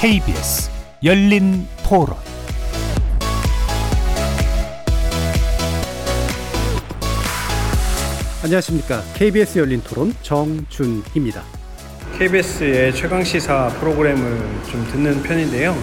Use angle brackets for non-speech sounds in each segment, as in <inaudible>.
KBS 열린 토론 안녕하십니까. KBS 열린 토론 정준희입니다. KBS의 최강 시사 프로그램을 좀 듣는 편인데요.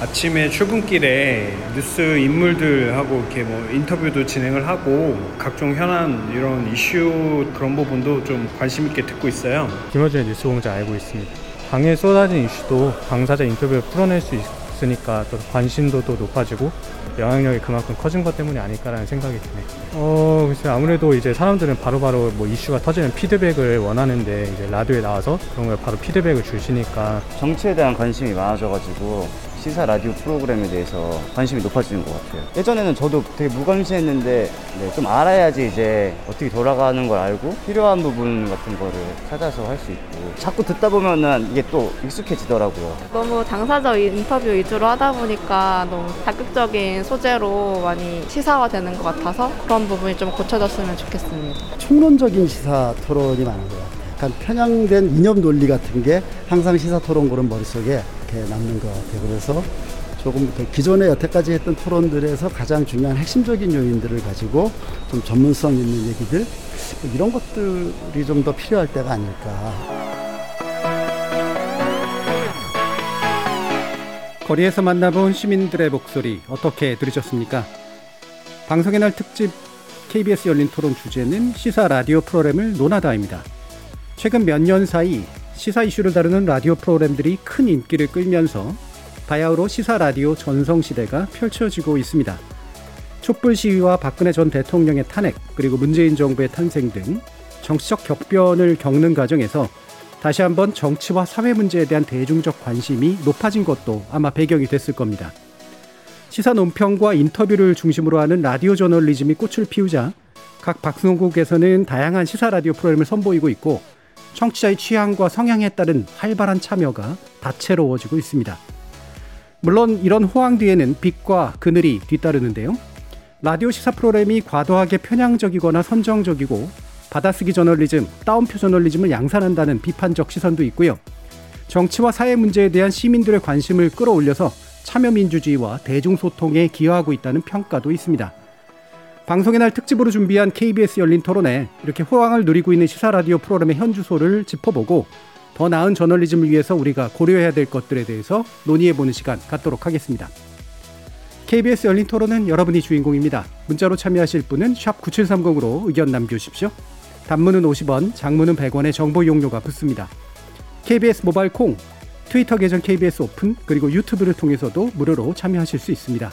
아침에 출근길에 뉴스 인물들하고 이렇게 뭐 인터뷰도 진행을 하고 각종 현안 이런 이슈 그런 부분도 좀 관심 있게 듣고 있어요. 김어준의 뉴스공장 알고 있습니다. 방에 쏟아진 이슈도 당사자 인터뷰를 풀어낼 수 있으니까 또 관심도도 높아지고 영향력이 그만큼 커진 것 때문이 아닐까라는 생각이 드네요. 어, 글쎄 아무래도 이제 사람들은 바로바로 뭐 이슈가 터지는 피드백을 원하는데 이제 라디오에 나와서 그런 걸 바로 피드백을 주시니까 정치에 대한 관심이 많아져가지고 시사 라디오 프로그램에 대해서 관심이 높아지는 것 같아요. 예전에는 저도 되게 무관심했는데 네, 좀 알아야지 이제 어떻게 돌아가는 걸 알고 필요한 부분 같은 거를 찾아서 할 수 있고 자꾸 듣다 보면은 이게 또 익숙해지더라고요. 너무 당사자 인터뷰 위주로 하다 보니까 너무 자극적인 소재로 많이 시사화되는 것 같아서 그런 부분이 좀 고쳐졌으면 좋겠습니다. 총론적인 시사 토론이 많은 것 같아요. 약간 편향된 이념 논리 같은 게 항상 시사 토론고는 머릿속에 이렇게 남는 것 같아요. 그래서 조금 그 기존에 여태까지 했던 토론들에서 가장 중요한 핵심적인 요인들을 가지고 좀 전문성 있는 얘기들 뭐 이런 것들이 좀 더 필요할 때가 아닐까. 거리에서 만나본 시민들의 목소리 어떻게 들으셨습니까? 방송의 날 특집 KBS 열린 토론 주제는 시사 라디오 프로그램을 논하다입니다. 최근 몇 년 사이 시사 이슈를 다루는 라디오 프로그램들이 큰 인기를 끌면서 바야흐로 시사 라디오 전성 시대가 펼쳐지고 있습니다. 촛불 시위와 박근혜 전 대통령의 탄핵 그리고 문재인 정부의 탄생 등 정치적 격변을 겪는 과정에서 다시 한번 정치와 사회 문제에 대한 대중적 관심이 높아진 것도 아마 배경이 됐을 겁니다. 시사 논평과 인터뷰를 중심으로 하는 라디오 저널리즘이 꽃을 피우자 각 방송국에서는 다양한 시사 라디오 프로그램을 선보이고 있고 청취자의 취향과 성향에 따른 활발한 참여가 다채로워지고 있습니다. 물론 이런 호황 뒤에는 빛과 그늘이 뒤따르는데요. 라디오 시사 프로그램이 과도하게 편향적이거나 선정적이고 받아쓰기 저널리즘, 따옴표 저널리즘을 양산한다는 비판적 시선도 있고요. 정치와 사회 문제에 대한 시민들의 관심을 끌어올려서 참여민주주의와 대중소통에 기여하고 있다는 평가도 있습니다. 방송의 날 특집으로 준비한 KBS 열린 토론에 이렇게 호황을 누리고 있는 시사 라디오 프로그램의 현 주소를 짚어보고 더 나은 저널리즘을 위해서 우리가 고려해야 될 것들에 대해서 논의해보는 시간 갖도록 하겠습니다. KBS 열린 토론은 여러분이 주인공입니다. 문자로 참여하실 분은 9730으로 의견 남겨주십시오. 단문은 50원, 장문은 100원의 정보 용료가 붙습니다. KBS 모바일 콩, 트위터 계정 KBS 오픈, 그리고 유튜브를 통해서도 무료로 참여하실 수 있습니다.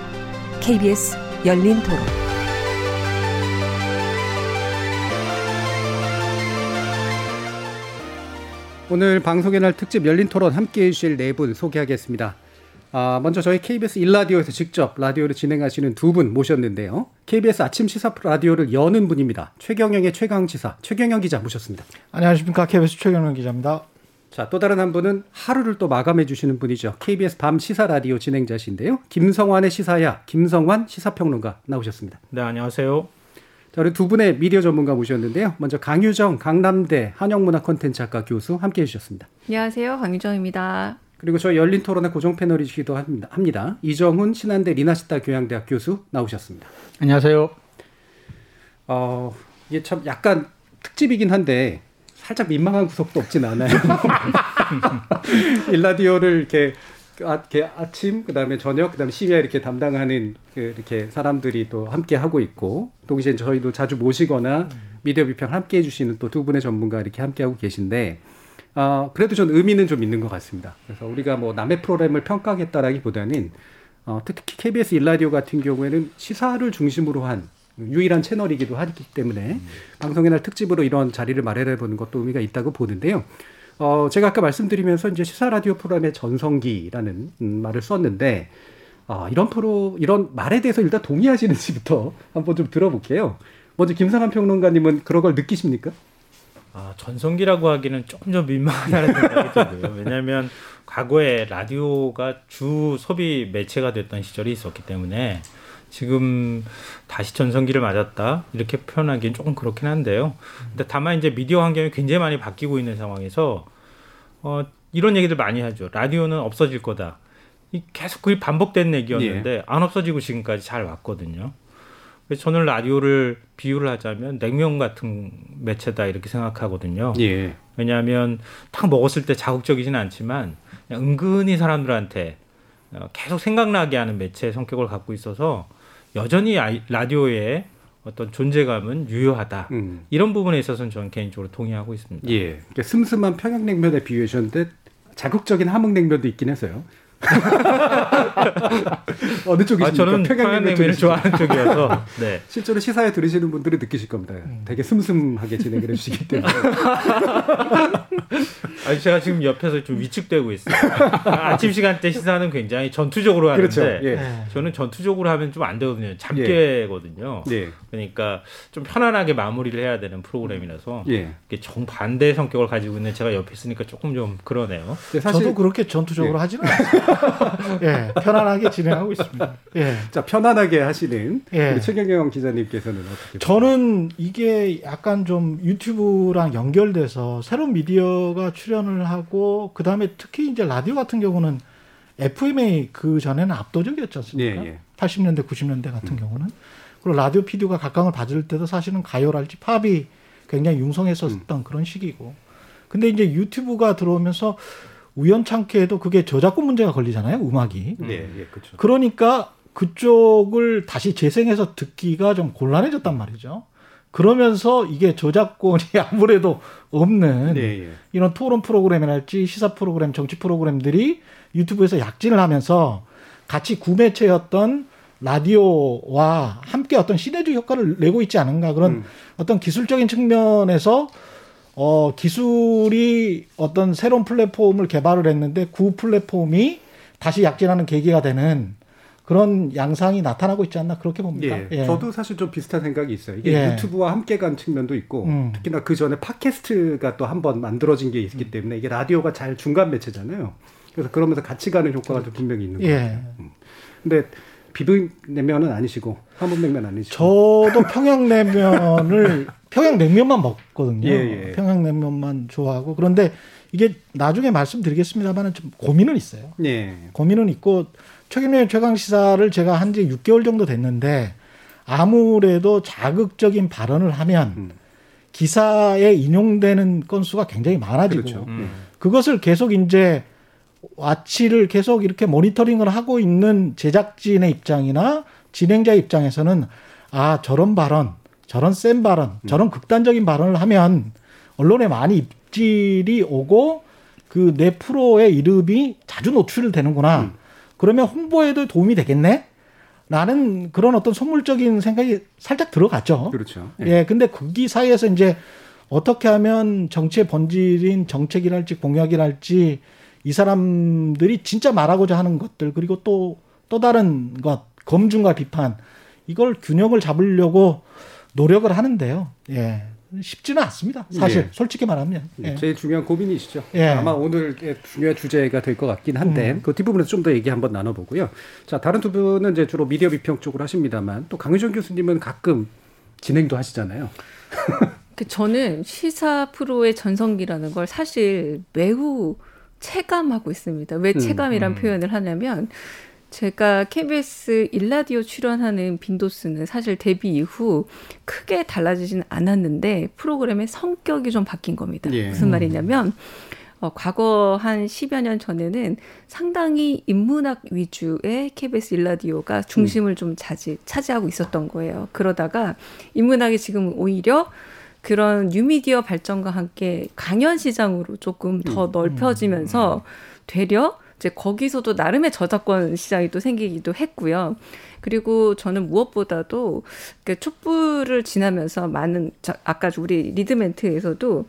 KBS 열린 토론. 오늘 방송의 날 특집 열린 토론 함께 해주실 네 분 소개하겠습니다. 아, 먼저 저희 KBS 일라디오에서 직접 라디오를 진행하시는 두 분 모셨는데요. KBS 아침 시사 라디오를 여는 분입니다. 최경영의 최강 시사 최경영 기자 모셨습니다. 안녕하십니까 KBS 최경영 기자입니다. 자, 또 다른 한 분은 하루를 또 마감해 주시는 분이죠. KBS 밤 시사 라디오 진행자신데요. 김성환의 시사야 김성환 시사평론가 나오셨습니다. 네, 안녕하세요. 자, 우리 두 분의 미디어 전문가 모셨는데요. 먼저 강유정 강남대 한영문화 콘텐츠 학과 교수 함께 해 주셨습니다. 안녕하세요. 강유정입니다. 그리고 저희 열린 토론의 고정 패널이시기도 합니다. 합니다. 이정훈 신한대 리나시타 교양대학 교수 나오셨습니다. 안녕하세요. 어, 이게 참 약간 특집이긴 한데 살짝 민망한 구석도 없진 않아요. <laughs> 일라디오를 이렇게 아, 이렇게 아침 그다음에 저녁 그다음에 심야 이렇게 담당하는 그 이렇게 사람들이 또 함께 하고 있고 동시에 저희도 자주 모시거나 미디어 비평 함께 해주시는 또 두 분의 전문가 이렇게 함께 하고 계신데 어, 그래도 전 의미는 좀 있는 것 같습니다. 그래서 우리가 뭐 남의 프로그램을 평가하겠다라기보다는 어, 특히 KBS 일라디오 같은 경우에는 시사를 중심으로 한 유일한 채널이기도 하기 때문에 음. 방송의 날 특집으로 이런 자리를 마련해 보는 것도 의미가 있다고 보는데요. 어, 제가 아까 말씀드리면서 이제 시사 라디오 프로그램의 전성기라는 음, 말을 썼는데 아, 이런 프로 이런 말에 대해서 일단 동의하시는지부터 <laughs> 한번 좀 들어볼게요. 먼저 김상한 평론가님은 그런 걸 느끼십니까? 아, 전성기라고 하기는 조금 좀 민망하다는 <laughs> 생각이 들고요. 왜냐하면 과거에 라디오가 주 소비 매체가 됐던 시절이 있었기 때문에 지금 다시 전성기를 맞았다 이렇게 표현하기는 조금 그렇긴 한데요. 근데 다만 이제 미디어 환경이 굉장히 많이 바뀌고 있는 상황에서 어, 이런 얘기들 많이 하죠. 라디오는 없어질 거다. 이 계속 그게 반복된 얘기였는데 안 없어지고 지금까지 잘 왔거든요. 그래서 저는 라디오를 비유를 하자면 냉면 같은 매체다 이렇게 생각하거든요. 예. 왜냐하면 딱 먹었을 때 자극적이진 않지만 은근히 사람들한테 어, 계속 생각나게 하는 매체의 성격을 갖고 있어서 여전히 라디오의 어떤 존재감은 유효하다. 음. 이런 부분에 있어서는 저는 개인적으로 동의하고 있습니다. 예. 그러니까 슴슴한 평양냉면에 비유하셨는데 자극적인 함흥냉면도 있긴 해서요. <laughs> 어느 쪽이십니까? 아, 저는 평양냉면을? 좋아하는 쪽이어서 <laughs> 네. 실제로 시사에 들으시는 분들은 느끼실 겁니다. 되게 슴슴하게 진행을 해주시기 때문에. <laughs> 아니 제가 지금 옆에서 좀 위축되고 있어요. 아침 시간대 시사는 굉장히 전투적으로 하는데 그렇죠. 예. 저는 전투적으로 하면 좀 안 되거든요. 잡게거든요. 예. 그러니까 좀 편안하게 마무리를 해야 되는 프로그램이라서 예. 이게 정반대 성격을 가지고 있는 제가 옆에 있으니까 조금 좀 그러네요. 근데 사실 저도 그렇게 전투적으로 예. 하지는 않아요. <laughs> 예, 편안하게 진행하고 있습니다. 예. 자 편안하게 하시는 예. 최경영 기자님께서는 어떻게? 저는 이게 약간 좀 유튜브랑 연결돼서 새로운 미디어가 출연을 하고 그 다음에 특히 이제 라디오 같은 경우는 FMA 그 전에는 압도적이었지 않습니까? 예, 예. 80년대, 90년대 같은 경우는 그리고 라디오 PD가 각광을 받을 때도 사실은 가요랄지 팝이 굉장히 융성했었던 그런 시기고. 근데 이제 유튜브가 들어오면서 우연찮게도 그게 저작권 문제가 걸리잖아요, 음악이. 예, 예, 그렇죠. 그러니까 그쪽을 다시 재생해서 듣기가 좀 곤란해졌단 말이죠. 그러면서 이게 저작권이 <laughs> 아무래도 없는 예, 예. 이런 토론 프로그램이랄지 시사 프로그램, 정치 프로그램들이 유튜브에서 약진을 하면서 같이 구매체였던 라디오와 함께 어떤 시대적 효과를 내고 있지 않은가 그런 음. 어떤 기술적인 측면에서 어 기술이 어떤 새로운 플랫폼을 개발을 했는데 그 플랫폼이 다시 약진하는 계기가 되는 그런 양상이 나타나고 있지 않나 그렇게 봅니다. 예, 저도 사실 좀 비슷한 생각이 있어요. 이게 예. 유튜브와 함께 간 측면도 있고 음. 특히나 그 전에 팟캐스트가 또 한 번 만들어진 게 있기 때문에 이게 라디오가 잘 중간 매체잖아요. 그래서 그러면서 같이 가는 효과가 좀 분명히 있는 거예요. 예. 근데 비빔냉면은 아니시고 함흥냉면 아니시고 저도 평양냉면을 <laughs> 평양냉면만 먹거든요. 예, 예. 평양냉면만 좋아하고 그런데 이게 나중에 말씀드리겠습니다만은 좀 고민은 있어요. 예. 고민은 있고 최근에 최강 시사를 제가 한 지 6개월 정도 됐는데 아무래도 자극적인 발언을 하면 음. 기사에 인용되는 건수가 굉장히 많아지고 그렇죠. 음. 그것을 계속 이제 와치를 계속 이렇게 모니터링을 하고 있는 제작진의 입장이나 진행자 입장에서는 아 저런 발언, 저런 센 발언, 저런 극단적인 발언을 하면 언론에 많이 입질이 오고 그 내 프로의 이름이 자주 노출되는구나. 그러면 홍보에도 도움이 되겠네. 라는 그런 어떤 선물적인 생각이 살짝 들어갔죠. 그렇죠. 예, 근데 거기 사이에서 이제 어떻게 하면 정치의 본질인 정책이랄지 공약이랄지 이 사람들이 진짜 말하고자 하는 것들 그리고 또 또 다른 것 검증과 비판 이걸 균형을 잡으려고 노력을 하는데요. 예. 쉽지는 않습니다. 사실 예. 솔직히 말하면. 예. 제일 중요한 고민이시죠. 예. 아마 오늘 중요한 주제가 될 것 같긴 한데 그 뒷부분에서 좀 더 얘기 한번 나눠보고요. 자 다른 두 분은 이제 주로 미디어 비평 쪽으로 하십니다만 또 강유정 교수님은 가끔 진행도 하시잖아요. <laughs> 그 저는 시사 프로의 전성기라는 걸 사실 매우 체감하고 있습니다. 왜 음, 체감이란 음. 표현을 하냐면 제가 KBS 일라디오 출연하는 빈도수는 사실 데뷔 이후 크게 달라지지는 않았는데 프로그램의 성격이 좀 바뀐 겁니다. 예. 무슨 말이냐면 어, 과거 한 10여 년 전에는 상당히 인문학 위주의 KBS 일라디오가 중심을 좀 차지, 차지하고 있었던 거예요. 그러다가 인문학이 지금 오히려 그런 뉴미디어 발전과 함께 강연 시장으로 조금 더 넓혀지면서 되려 이제 거기서도 나름의 저작권 시장이 또 생기기도 했고요. 그리고 저는 무엇보다도 그 촛불을 지나면서 많은 저- 아까 우리 리드멘트에서도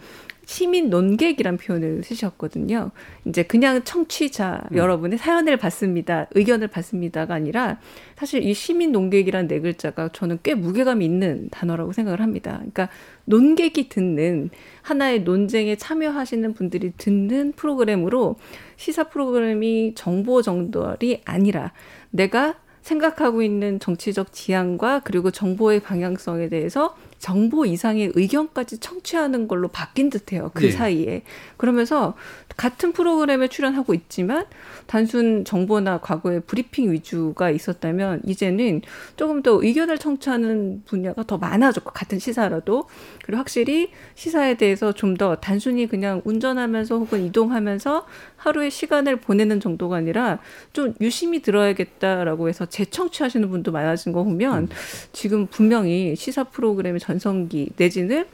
시민 논객이란 표현을 쓰셨거든요. 이제 그냥 청취자 음. 여러분의 사연을 받습니다. 의견을 받습니다가 아니라 사실 이 시민 논객이란 네 글자가 저는 꽤 무게감이 있는 단어라고 생각을 합니다. 그러니까 논객이 듣는 하나의 논쟁에 참여하시는 분들이 듣는 프로그램으로 시사 프로그램이 정보 정돌이 아니라 내가 생각하고 있는 정치적 지향과 그리고 정보의 방향성에 대해서 정보 이상의 의견까지 청취하는 걸로 바뀐 듯해요. 그 네. 사이에. 그러면서 같은 프로그램에 출연하고 있지만 단순 정보나 과거의 브리핑 위주가 있었다면 이제는 조금 더 의견을 청취하는 분야가 더 많아졌고 같은 시사라도 그리고 확실히 시사에 대해서 좀 더 단순히 그냥 운전하면서 혹은 이동하면서 하루의 시간을 보내는 정도가 아니라 좀 유심히 들어야겠다라고 해서 재청취하시는 분도 많아진 거 보면 지금 분명히 시사 프로그램의 전 성기 내지는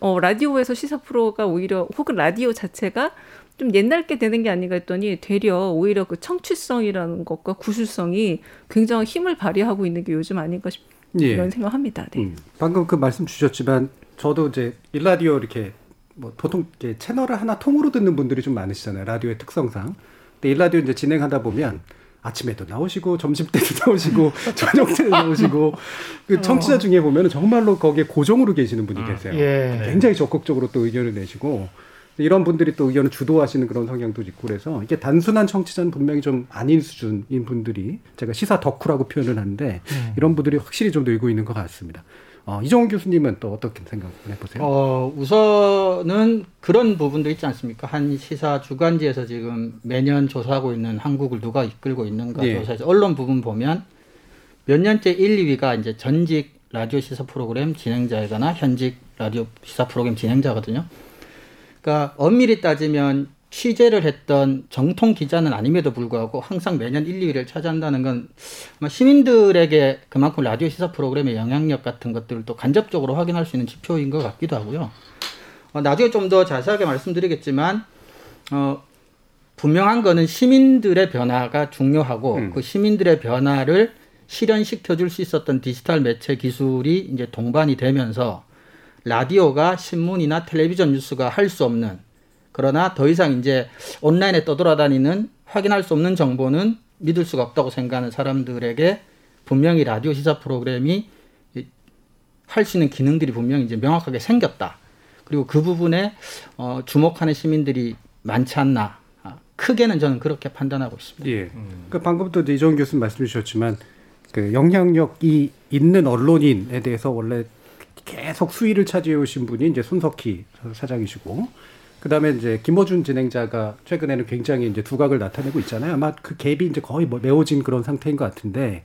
어, 라디오에서 시사 프로가 오히려 혹은 라디오 자체가 좀 옛날 게 되는 게 아닌가 했더니 되려 오히려 그 청취성이라는 것과 구실성이 굉장히 힘을 발휘하고 있는 게 요즘 아닌가 싶 예. 이런 생각합니다. 네. 음. 방금 그 말씀 주셨지만 저도 이제 일라디오 이렇게 뭐 보통 이렇게 채널을 하나 통으로 듣는 분들이 좀 많으시잖아요. 라디오의 특성상. 근데 일라디오 이제 진행하다 보면 아침에도 나오시고 점심 때도 <laughs> 나오시고 저녁 때도 나오시고 그 청취자 중에 보면은 정말로 거기에 고정으로 계시는 분이 계세요. 예. 굉장히 적극적으로 또 의견을 내시고 이런 분들이 또 의견을 주도하시는 그런 성향도 있고 그래서 이게 단순한 청취자는 분명히 좀 아닌 수준인 분들이 제가 시사 덕후라고 표현을 하는데 음. 이런 분들이 확실히 좀 늘고 있는 것 같습니다. 어, 이종훈 교수님은 또 어떻게 생각을 해보세요? 어, 우선은 그런 부분도 있지 않습니까? 한 시사 주간지에서 지금 매년 조사하고 있는 한국을 누가 이끌고 있는가 예. 조사에서 언론 부분 보면 몇 년째 1, 2위가 이제 전직 라디오 시사 프로그램 진행자이거나 현직 라디오 시사 프로그램 진행자거든요. 그러니까 엄밀히 따지면 취재를 했던 정통 기자는 아님에도 불구하고 항상 매년 1, 2위를 차지한다는 건 시민들에게 그만큼 라디오 시사 프로그램의 영향력 같은 것들을 또 간접적으로 확인할 수 있는 지표인 것 같기도 하고요. 어, 나중에 좀 더 자세하게 말씀드리겠지만 어, 분명한 거는 시민들의 변화가 중요하고 그 시민들의 변화를 실현시켜 줄 수 있었던 디지털 매체 기술이 이제 동반이 되면서 라디오가 신문이나 텔레비전 뉴스가 할 수 없는 그러나 더 이상 이제 온라인에 떠돌아다니는 확인할 수 없는 정보는 믿을 수가 없다고 생각하는 사람들에게 분명히 라디오 시사 프로그램이 할 수 있는 기능들이 분명히 이제 명확하게 생겼다. 그리고 그 부분에 어, 주목하는 시민들이 많지 않나. 아, 크게는 저는 그렇게 판단하고 있습니다. 예. 그 방금도 이제 이종훈 교수님 말씀 주셨지만 그 영향력이 있는 언론인에 대해서 원래 계속 수위를 차지해 오신 분이 이제 손석희 사장이시고 그다음에 이제 김어준 진행자가 최근에는 굉장히 이제 두각을 나타내고 있잖아요. 아마 그 갭이 이제 거의 뭐 메워진 그런 상태인 것 같은데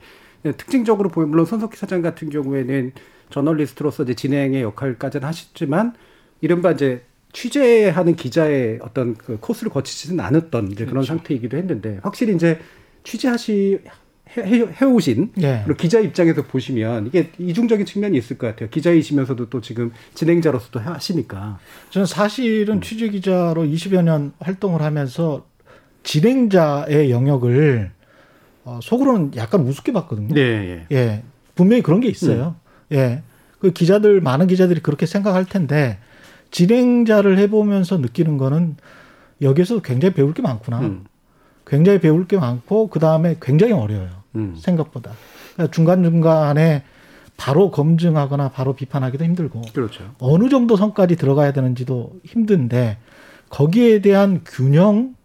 특징적으로 보면 물론 손석희 사장 같은 경우에는 저널리스트로서 이제 진행의 역할까지는 하셨지만 이른바 이제 취재하는 기자의 어떤 그 코스를 거치지는 않았던 이제 그런 상태이기도 했는데 확실히 이제 취재하시 해, 해, 해오신 예. 기자 입장에서 보시면 이게 이중적인 측면이 있을 것 같아요. 기자이시면서도 또 지금 진행자로서도 하시니까. 저는 사실은 취재 기자로 20여 년 활동을 하면서 진행자의 영역을 어, 속으로는 약간 우습게 봤거든요. 네, 예. 예. 분명히 그런 게 있어요. 예. 그 기자들 많은 기자들이 그렇게 생각할 텐데 진행자를 해보면서 느끼는 거는 여기서 굉장히 배울 게 많구나. 음. 굉장히 배울 게 많고 그 다음에 굉장히 어려워요. 음. 생각보다 그러니까 중간 중간에 바로 검증하거나 바로 비판하기도 힘들고 그렇죠. 어느 정도 선까지 들어가야 되는지도 힘든데 거기에 대한 균형점을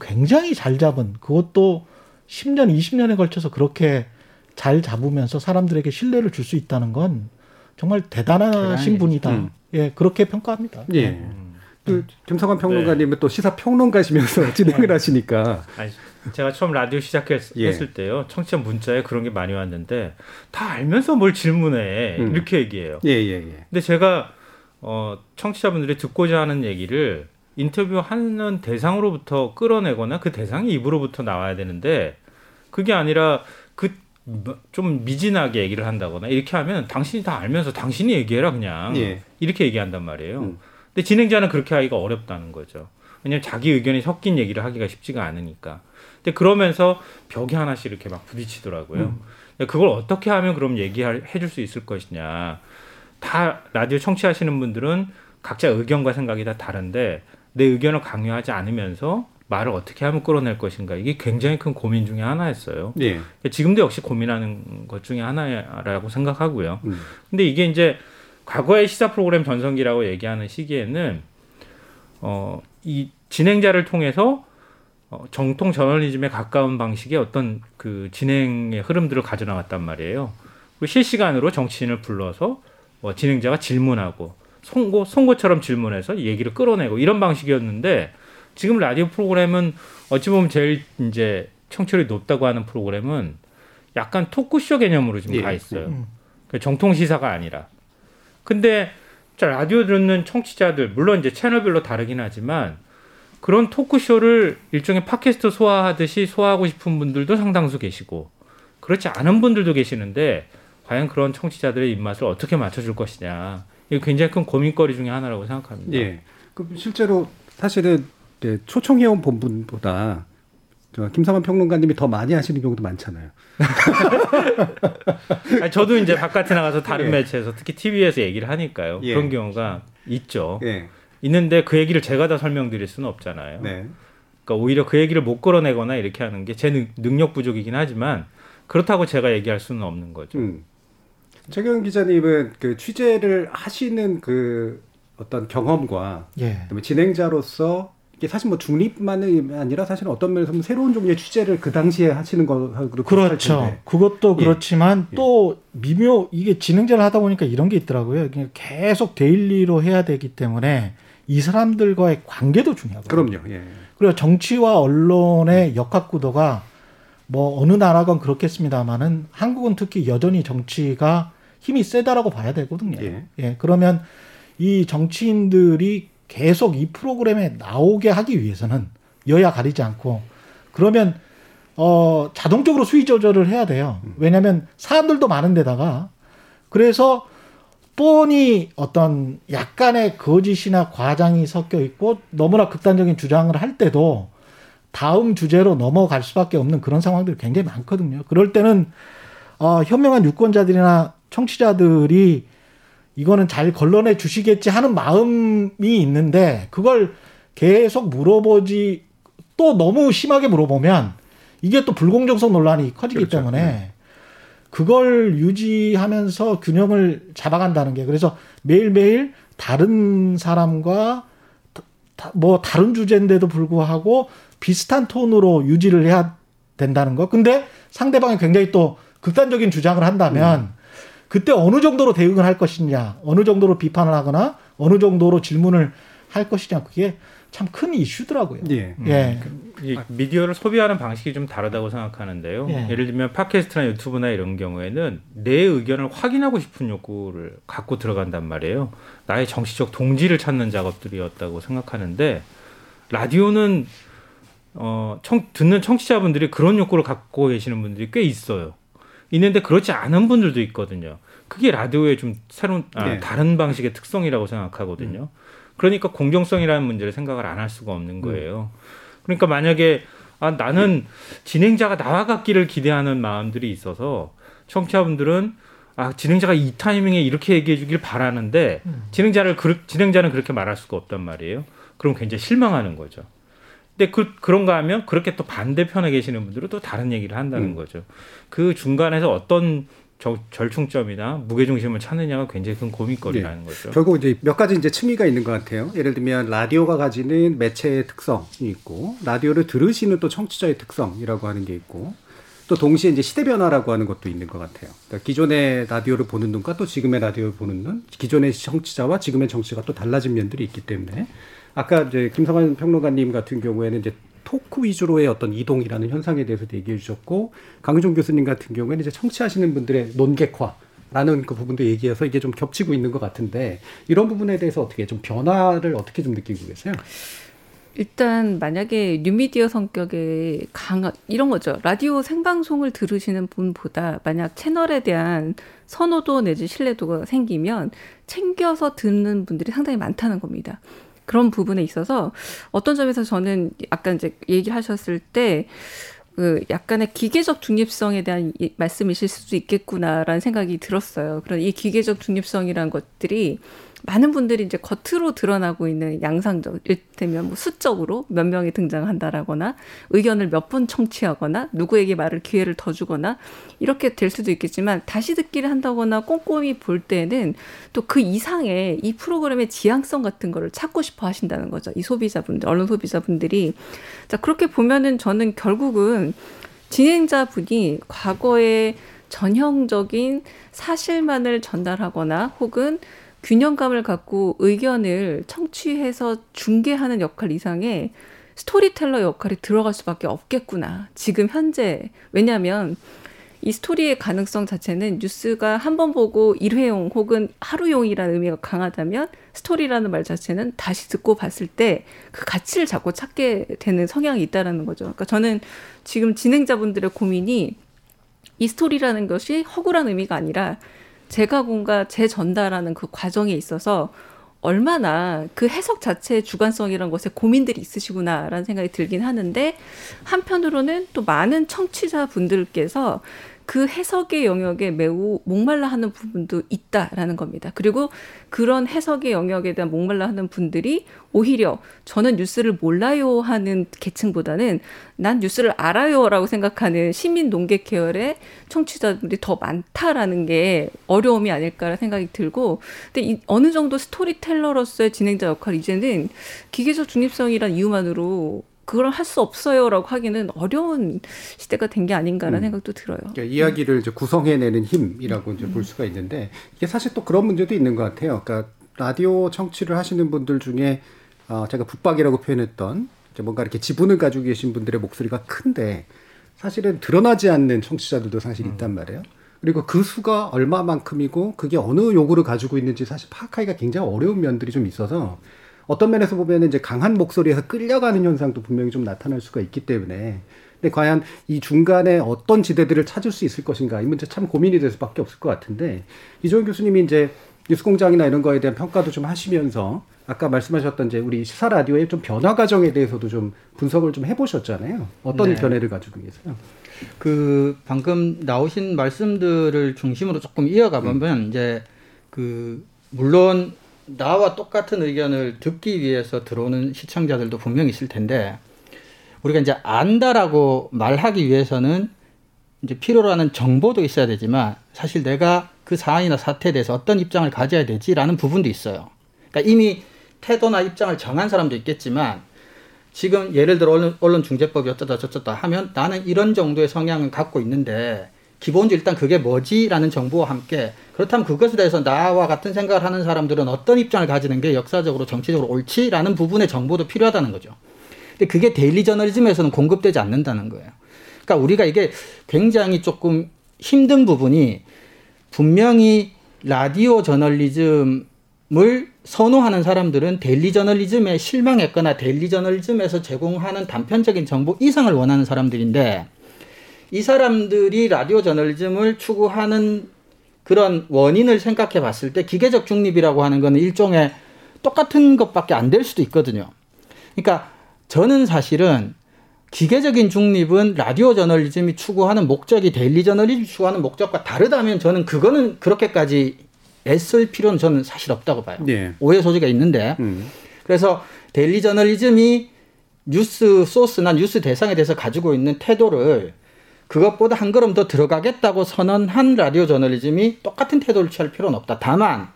굉장히 잘 잡은 그것도 10년, 20년에 걸쳐서 그렇게 잘 잡으면서 사람들에게 신뢰를 줄 수 있다는 건 정말 대단하신 대단히, 분이다. 음. 예, 그렇게 평가합니다. 예. 그 김성환 평론가님은 또 시사 평론가시면서 <laughs> 진행을 하시니까 아니, 제가 처음 라디오 시작했을 예. 때요 청취자 문자에 그런 게 많이 왔는데 다 알면서 뭘 질문해 음. 이렇게 얘기해요. 예, 예, 예. 근데 제가 어, 청취자분들이 듣고자 하는 얘기를 인터뷰하는 대상으로부터 끌어내거나 그 대상의 입으로부터 나와야 되는데 그게 아니라 그 좀 미진하게 얘기를 한다거나 이렇게 하면 당신이 다 알면서 당신이 얘기해라 그냥 예. 이렇게 얘기한단 말이에요. 음. 근데 진행자는 그렇게 하기가 어렵다는 거죠. 왜냐하면 자기 의견이 섞인 얘기를 하기가 쉽지가 않으니까. 근데 그러면서 벽에 하나씩 이렇게 막 부딪히더라고요. 근데 그걸 어떻게 하면 그럼 얘기해 줄 수 있을 것이냐. 다 라디오 청취하시는 분들은 각자 의견과 생각이 다 다른데 내 의견을 강요하지 않으면서 말을 어떻게 하면 끌어낼 것인가 이게 굉장히 큰 고민 중에 하나였어요. 예. 지금도 역시 고민하는 것 중에 하나라고 생각하고요. 음. 근데 이게 이제 과거의 시사 프로그램 전성기라고 얘기하는 시기에는 어, 이 진행자를 통해서 어, 정통 저널리즘에 가까운 방식의 어떤 그 진행의 흐름들을 가져나갔단 말이에요. 그리고 실시간으로 정치인을 불러서 어, 진행자가 질문하고 송고 송고처럼 질문해서 얘기를 끌어내고 이런 방식이었는데 지금 라디오 프로그램은 어찌 보면 제일 이제 청취율이 높다고 하는 프로그램은 약간 토크쇼 개념으로 지금 예. 가 있어요. 음. 그 정통 시사가 아니라. 근데 자, 라디오 듣는 청취자들 물론 이제 채널별로 다르긴 하지만 그런 토크쇼를 일종의 팟캐스트 소화하듯이 소화하고 싶은 분들도 상당수 계시고 그렇지 않은 분들도 계시는데 과연 그런 청취자들의 입맛을 어떻게 맞춰줄 것이냐 이거 굉장히 큰 고민거리 중에 하나라고 생각합니다. 예. 그 실제로 사실은 초청해온 본분보다 저 김상환 평론가님이 더 많이 하시는 경우도 많잖아요. <laughs> 아니, 저도 이제 바깥에 나가서 다른 예. 매체에서 특히 TV에서 얘기를 하니까요. 예. 그런 경우가 있죠. 예. 있는데 그 얘기를 제가 다 설명드릴 수는 없잖아요. 네. 그러니까 오히려 그 얘기를 못 끌어내거나 이렇게 하는 게 제 능력 부족이긴 하지만 그렇다고 제가 얘기할 수는 없는 거죠. 음. 최경 기자님은 그 취재를 하시는 그 어떤 경험과 예. 그다음에 진행자로서 이게 사실 뭐 중립만이 아니라 사실 어떤 면에서 보면 새로운 종류의 취재를 그 당시에 하시는 거하고 비슷할 그렇죠. 그것도 예. 그렇지만 또 미묘 이게 진행자를 하다 보니까 이런 게 있더라고요. 그냥 계속 daily로 해야 되기 때문에 이 사람들과의 관계도 중요하거든요. 그럼요. 예. 그리고 정치와 언론의 역학 구도가 뭐 어느 나라건 그렇겠습니다만은 한국은 특히 여전히 정치가 힘이 세다라고 봐야 되거든요. 예. 예. 그러면 이 정치인들이 계속 이 프로그램에 나오게 하기 위해서는 여야 가리지 않고 그러면 어 자동적으로 수위 조절을 해야 돼요. 왜냐하면 사람들도 많은데다가 그래서 뻔히 어떤 약간의 거짓이나 과장이 섞여 있고 너무나 극단적인 주장을 할 때도 다음 주제로 넘어갈 수밖에 없는 그런 상황들이 굉장히 많거든요. 그럴 때는 어, 현명한 유권자들이나 청취자들이 이거는 잘 걸러내 주시겠지 하는 마음이 있는데 그걸 계속 물어보지 또 너무 심하게 물어보면 이게 또 불공정성 논란이 커지기 그렇죠. 때문에 네. 그걸 유지하면서 균형을 잡아간다는 게 그래서 매일매일 다른 사람과 다- 뭐 다른 주제인데도 불구하고 비슷한 톤으로 유지를 해야 된다는 거. 근데 상대방이 굉장히 또 극단적인 주장을 한다면 그때 어느 정도로 대응을 할 것이냐, 어느 정도로 비판을 하거나 어느 정도로 질문을 할 것이냐 그게 참 큰 이슈더라고요. 예. 예. 이 미디어를 소비하는 방식이 좀 다르다고 생각하는데요. 예. 예를 들면 팟캐스트나 유튜브나 이런 경우에는 내 의견을 확인하고 싶은 욕구를 갖고 들어간단 말이에요. 나의 정치적 동지를 찾는 작업들이었다고 생각하는데 라디오는 어, 청, 듣는 청취자분들이 그런 욕구를 갖고 계시는 분들이 꽤 있어요. 있는데 그렇지 않은 분들도 있거든요. 그게 라디오의 좀 새로운 아, 네. 다른 방식의 특성이라고 생각하거든요. 그러니까 공정성이라는 문제를 생각을 안 할 수가 없는 거예요. 그러니까 만약에 아, 나는 진행자가 나와 같기를 기대하는 마음들이 있어서 청취자분들은 아, 진행자가 이 타이밍에 이렇게 얘기해 주길 바라는데 진행자를 그, 진행자는 그렇게 말할 수가 없단 말이에요. 그럼 굉장히 실망하는 거죠. 근데 그 그런가 하면 그렇게 또 반대편에 계시는 분들은 또 다른 얘기를 한다는 음. 거죠. 그 중간에서 어떤 저, 절충점이나 무게중심을 찾느냐가 굉장히 큰 고민거리라는 거죠. 결국 이제 몇 가지 이제 층위가 있는 것 같아요. 예를 들면 라디오가 가지는 매체의 특성이 있고 라디오를 들으시는 또 청취자의 특성이라고 하는 게 있고 또 동시에 이제 시대 변화라고 하는 것도 있는 것 같아요. 그러니까 기존의 라디오를 보는 눈과 또 지금의 라디오를 보는 눈, 기존의 청취자와 지금의 청취자가 또 달라진 면들이 있기 때문에 아까 이제 김성환 평론가님 같은 경우에는 이제 토크 위주로의 어떤 이동이라는 현상에 대해서도 얘기해 주셨고 강유종 교수님 같은 경우에는 이제 청취하시는 분들의 논객화 라는 그 부분도 얘기해서 이게 좀 겹치고 있는 것 같은데 이런 부분에 대해서 어떻게 좀 변화를 어떻게 좀 느끼고 계세요? 일단 만약에 뉴미디어 성격의 강한 이런 거죠. 라디오 생방송을 들으시는 분보다 만약 채널에 대한 선호도 내지 신뢰도가 생기면 챙겨서 듣는 분들이 상당히 많다는 겁니다. 그런 부분에 있어서 어떤 점에서 저는 아까 이제 얘기하셨을 때 그 약간의 기계적 중립성에 대한 이- 말씀이실 수도 있겠구나라는 생각이 들었어요. 그런 이 기계적 중립성이라는 것들이 많은 분들이 이제 겉으로 드러나고 있는 양상적, 일테면 뭐 수적으로 몇 명이 등장한다라거나 의견을 몇 번 청취하거나 누구에게 말을 기회를 더 주거나 이렇게 될 수도 있겠지만 다시 듣기를 한다거나 꼼꼼히 볼 때는 또 그 이상의 이 프로그램의 지향성 같은 거를 찾고 싶어 하신다는 거죠. 이 소비자분들, 언론 소비자분들이. 자, 그렇게 보면은 저는 결국은 진행자분이 과거에 전형적인 사실만을 전달하거나 혹은 균형감을 갖고 의견을 청취해서 중계하는 역할 이상의 스토리텔러 역할이 들어갈 수밖에 없겠구나. 지금 현재. 왜냐하면 이 스토리의 가능성 자체는 뉴스가 한 번 보고 일회용 혹은 하루용이라는 의미가 강하다면 스토리라는 말 자체는 다시 듣고 봤을 때 그 가치를 자꾸 찾게 되는 성향이 있다라는 거죠. 그러니까 저는 지금 진행자분들의 고민이 이 스토리라는 것이 허구란 의미가 아니라 제가 뭔가 재전달하는 그 과정에 있어서 얼마나 그 해석 자체의 주관성이란 것에 고민들이 있으시구나라는 생각이 들긴 하는데 한편으로는 또 많은 청취자분들께서 그 해석의 영역에 매우 목말라 하는 부분도 있다라는 겁니다. 그리고 그런 해석의 영역에 대한 목말라 하는 분들이 오히려 저는 뉴스를 몰라요 하는 계층보다는 난 뉴스를 알아요라고 생각하는 시민 농객 계열의 청취자들이 더 많다라는 게 어려움이 아닐까라는 생각이 들고 근데 이 어느 정도 스토리텔러로서의 진행자 역할 이제는 기계적 중립성이란 이유만으로 그걸 할 수 없어요라고 하기는 어려운 시대가 된 게 아닌가라는 음. 생각도 들어요. 그러니까 이야기를 이제 구성해내는 힘이라고 이제 볼 음. 수가 있는데 이게 사실 또 그런 문제도 있는 것 같아요. 그러니까 라디오 청취를 하시는 분들 중에 어, 제가 붙박이라고 표현했던 뭔가 이렇게 지분을 가지고 계신 분들의 목소리가 큰데 사실은 드러나지 않는 청취자들도 사실 있단 음. 말이에요. 그리고 그 수가 얼마만큼이고 그게 어느 요구를 가지고 있는지 사실 파악하기가 굉장히 어려운 면들이 좀 있어서 어떤 면에서 보면 이제 강한 목소리에서 끌려가는 현상도 분명히 좀 나타날 수가 있기 때문에 근데 과연 이 중간에 어떤 지대들을 찾을 수 있을 것인가 이 문제 참 고민이 될 수밖에 없을 것 같은데 이종현 교수님이 이제 뉴스공장이나 이런 거에 대한 평가도 좀 하시면서 아까 말씀하셨던 이제 우리 시사 라디오의 좀 변화 과정에 대해서도 좀 분석을 좀 해보셨잖아요. 어떤 네. 견해를 가지고 계세요? 그 방금 나오신 말씀들을 중심으로 조금 이어가 보면 음. 이제 그 물론 나와 똑같은 의견을 듣기 위해서 들어오는 시청자들도 분명히 있을 텐데 우리가 이제 안다라고 말하기 위해서는 이제 필요로 하는 정보도 있어야 되지만 사실 내가 그 사안이나 사태에 대해서 어떤 입장을 가져야 되지라는 부분도 있어요. 그러니까 이미 태도나 입장을 정한 사람도 있겠지만 지금 예를 들어 언론, 언론중재법이 어쩌다 저쩌다 하면 나는 이런 정도의 성향을 갖고 있는데 기본적으로 일단 그게 뭐지라는 정보와 함께 그렇다면 그것에 대해서 나와 같은 생각을 하는 사람들은 어떤 입장을 가지는 게 역사적으로 정치적으로 옳지라는 부분의 정보도 필요하다는 거죠. 근데 그게 daily 저널리즘에서는 공급되지 않는다는 거예요. 그러니까 우리가 이게 굉장히 조금 힘든 부분이 분명히 라디오 저널리즘을 선호하는 사람들은 daily 저널리즘에 실망했거나 daily 저널리즘에서 제공하는 단편적인 정보 이상을 원하는 사람들인데 이 사람들이 라디오 저널리즘을 추구하는 그런 원인을 생각해 봤을 때 기계적 중립이라고 하는 거는 일종의 똑같은 것밖에 안 될 수도 있거든요. 그러니까 저는 사실은 기계적인 중립은 라디오 저널리즘이 추구하는 목적이 daily 저널리즘 추구하는 목적과 다르다면 저는 그거는 그렇게까지 애쓸 필요는 저는 사실 없다고 봐요. 네. 오해 소지가 있는데. 음. 그래서 daily 저널리즘이 뉴스 소스나 뉴스 대상에 대해서 가지고 있는 태도를 그것보다 한 걸음 더 들어가겠다고 선언한 라디오 저널리즘이 똑같은 태도를 취할 필요는 없다. 다만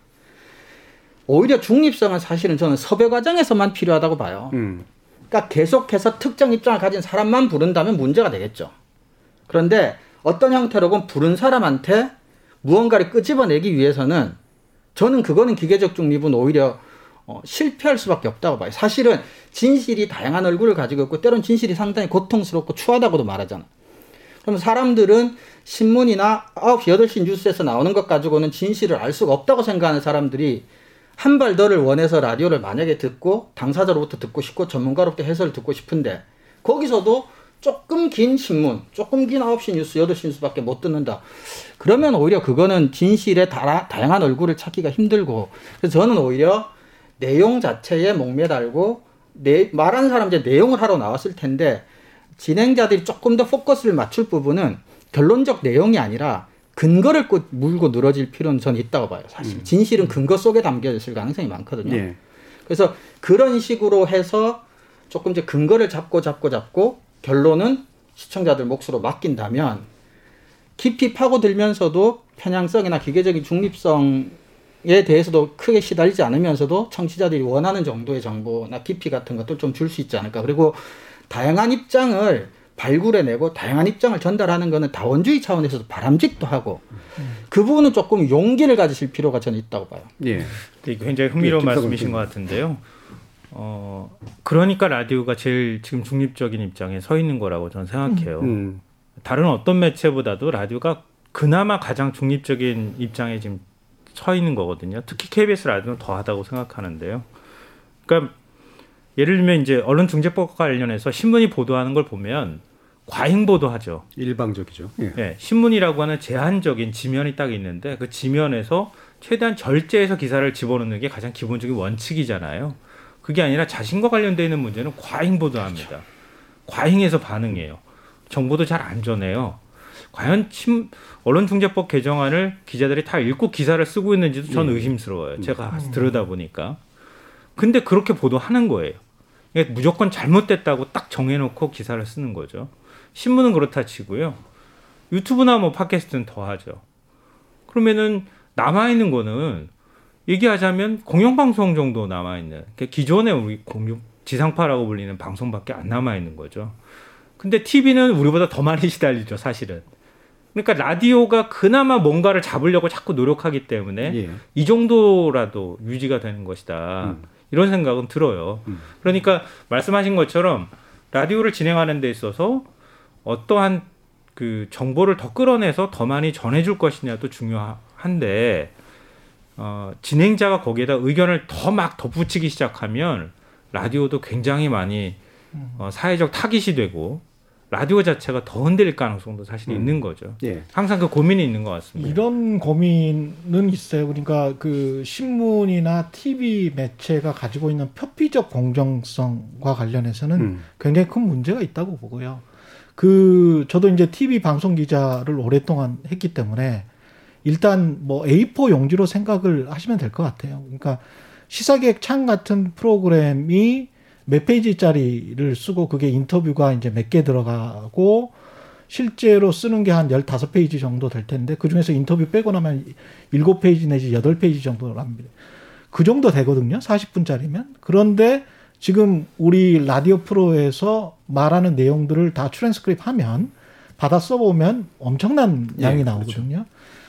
오히려 중립성은 사실은 저는 섭외 과정에서만 필요하다고 봐요. 음. 그러니까 계속해서 특정 입장을 가진 사람만 부른다면 문제가 되겠죠. 그런데 어떤 형태로건 부른 사람한테 무언가를 끄집어내기 위해서는 저는 그거는 기계적 중립은 오히려 어, 실패할 수밖에 없다고 봐요. 사실은 진실이 다양한 얼굴을 가지고 있고 때론 진실이 상당히 고통스럽고 추하다고도 말하잖아. 그럼 사람들은 신문이나 9시, 8시 뉴스에서 나오는 것 가지고는 진실을 알 수가 없다고 생각하는 사람들이 한 발 더를 원해서 라디오를 만약에 듣고 당사자로부터 듣고 싶고 전문가로부터 해설을 듣고 싶은데 거기서도 조금 긴 신문, 조금 긴 9시 뉴스, 8시 뉴스밖에 못 듣는다. 그러면 오히려 그거는 진실의 다, 다양한 얼굴을 찾기가 힘들고 그래서 저는 오히려 내용 자체에 목매달고 내, 말하는 사람 이제 내용을 하러 나왔을 텐데 진행자들이 조금 더 포커스를 맞출 부분은 결론적 내용이 아니라 근거를 꼭 물고 늘어질 필요는 저는 있다고 봐요. 사실 진실은 근거 속에 담겨 있을 가능성이 많거든요. 음. 예. 그래서 그런 식으로 해서 조금 이제 근거를 잡고 잡고 잡고 결론은 시청자들 몫으로 맡긴다면 깊이 파고들면서도 편향성이나 기계적인 중립성에 대해서도 크게 시달리지 않으면서도 청취자들이 원하는 정도의 정보나 깊이 같은 것도 좀 줄 수 있지 않을까. 그리고 다양한 입장을 발굴해내고 다양한 입장을 전달하는 것은 다원주의 차원에서도 바람직도 하고 그 부분은 조금 용기를 가지실 필요가 저는 있다고 봐요. 예. 굉장히 흥미로운 예, 말씀이신. 것 같은데요. 어, 그러니까 라디오가 제일 지금 중립적인 입장에 서 있는 거라고 저는 생각해요. 음. 다른 어떤 매체보다도 라디오가 그나마 가장 중립적인 입장에 지금 서 있는 거거든요. 특히 KBS 라디오는 더하다고 생각하는데요. 그러니까 예를 들면 이제 언론중재법과 관련해서 신문이 보도하는 걸 보면 과잉 보도하죠. 일방적이죠. 예. 예, 신문이라고 하는 제한적인 지면이 딱 있는데 그 지면에서 최대한 절제해서 기사를 집어넣는 게 가장 기본적인 원칙이잖아요. 그게 아니라 자신과 관련되어 있는 문제는 과잉 보도합니다. 과잉해서 반응해요. 정보도 잘 안 전해요. 과연 침, 언론중재법 개정안을 기자들이 다 읽고 기사를 쓰고 있는지도 저는 예. 의심스러워요. 제가 들여다보니까. 근데 그렇게 보도하는 거예요. 무조건 잘못됐다고 딱 정해놓고 기사를 쓰는 거죠. 신문은 그렇다 치고요. 유튜브나 뭐 팟캐스트는 더 하죠. 그러면은 남아있는 거는 얘기하자면 공영방송 정도 남아있는, 그러니까 기존의 우리 공유, 지상파라고 불리는 방송밖에 안 남아있는 거죠. 근데 TV는 우리보다 더 많이 <laughs> 시달리죠, 사실은. 그러니까 라디오가 그나마 뭔가를 잡으려고 자꾸 노력하기 때문에 예. 이 정도라도 유지가 되는 것이다. 음. 이런 생각은 들어요. 음. 그러니까 말씀하신 것처럼 라디오를 진행하는 데 있어서 어떠한 그 정보를 더 끌어내서 더 많이 전해줄 것이냐도 중요한데 어, 진행자가 거기에다 의견을 더 막 덧붙이기 시작하면 라디오도 굉장히 많이 어, 사회적 타깃이 되고 라디오 자체가 더 흔들릴 가능성도 사실 음. 있는 거죠. 예. 항상 그 고민이 있는 것 같습니다. 이런 고민은 있어요. 그러니까 그 신문이나 TV 매체가 가지고 있는 표피적 공정성과 관련해서는 음. 굉장히 큰 문제가 있다고 보고요. 그 저도 이제 TV 방송 기자를 오랫동안 했기 때문에 일단 뭐 A4 용지로 생각을 하시면 될 것 같아요. 그러니까 시사계획 창 같은 프로그램이 몇 페이지짜리를 쓰고 그게 인터뷰가 이제 몇 개 들어가고 실제로 쓰는 게 한 15페이지 정도 될 텐데 그중에서 인터뷰 빼고 나면 7페이지 내지 8페이지 정도랍니다. 그 정도 되거든요. 40분짜리면. 그런데 지금 우리 라디오 프로에서 말하는 내용들을 다 트랜스크립 하면 받아 써보면 엄청난 예, 양이 그렇죠. 나오거든요.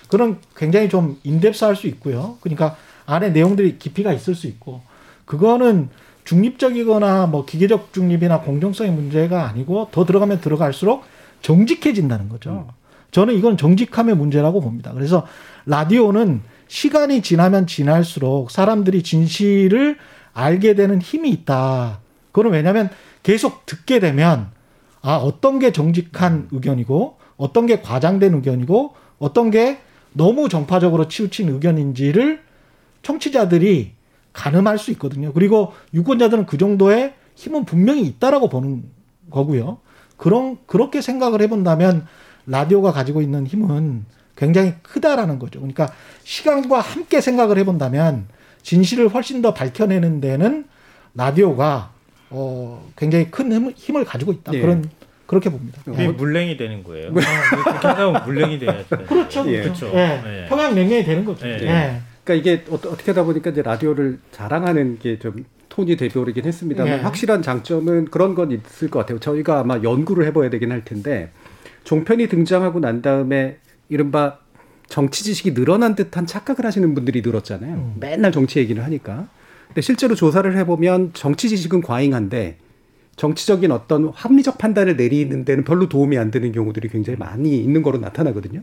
그런 굉장히 좀 인덱스 할 수 있고요. 그러니까 안에 내용들이 깊이가 있을 수 있고 그거는 중립적이거나 뭐 기계적 중립이나 공정성의 문제가 아니고 더 들어가면 들어갈수록 정직해진다는 거죠. 저는 이건 정직함의 문제라고 봅니다. 그래서 라디오는 시간이 지나면 지날수록 사람들이 진실을 알게 되는 힘이 있다. 그건 왜냐하면 계속 듣게 되면 아 어떤 게 정직한 의견이고 어떤 게 과장된 의견이고 어떤 게 너무 정파적으로 치우친 의견인지를 청취자들이 가늠할 수 있거든요. 그리고 유권자들은 그 정도의 힘은 분명히 있다라고 보는 거고요. 그런 그렇게 생각을 해본다면 라디오가 가지고 있는 힘은 굉장히 크다라는 거죠. 그러니까 시간과 함께 생각을 해본다면 진실을 훨씬 더 밝혀내는 데는 라디오가 어 굉장히 큰 힘을, 힘을 가지고 있다. 예. 그런 그렇게 봅니다. 우리 물냉이 되는 거예요. 하다 보면 물냉이 돼야죠. 그렇죠. 예. 그렇죠. 예. 예. 평양 냉면이 되는 거죠. 예. 예. 그러니까 이게 어, 어떻게 하다 보니까 이제 라디오를 자랑하는 게 좀 톤이 되어오르긴 했습니다만 예. 확실한 장점은 그런 건 있을 것 같아요. 저희가 아마 연구를 해봐야 되긴 할 텐데 종편이 등장하고 난 다음에 이른바 정치 지식이 늘어난 듯한 착각을 하시는 분들이 늘었잖아요. 음. 맨날 정치 얘기를 하니까. 근데 실제로 조사를 해보면 정치 지식은 과잉한데 정치적인 어떤 합리적 판단을 내리는 데는 별로 도움이 안 되는 경우들이 굉장히 많이 있는 거로 나타나거든요.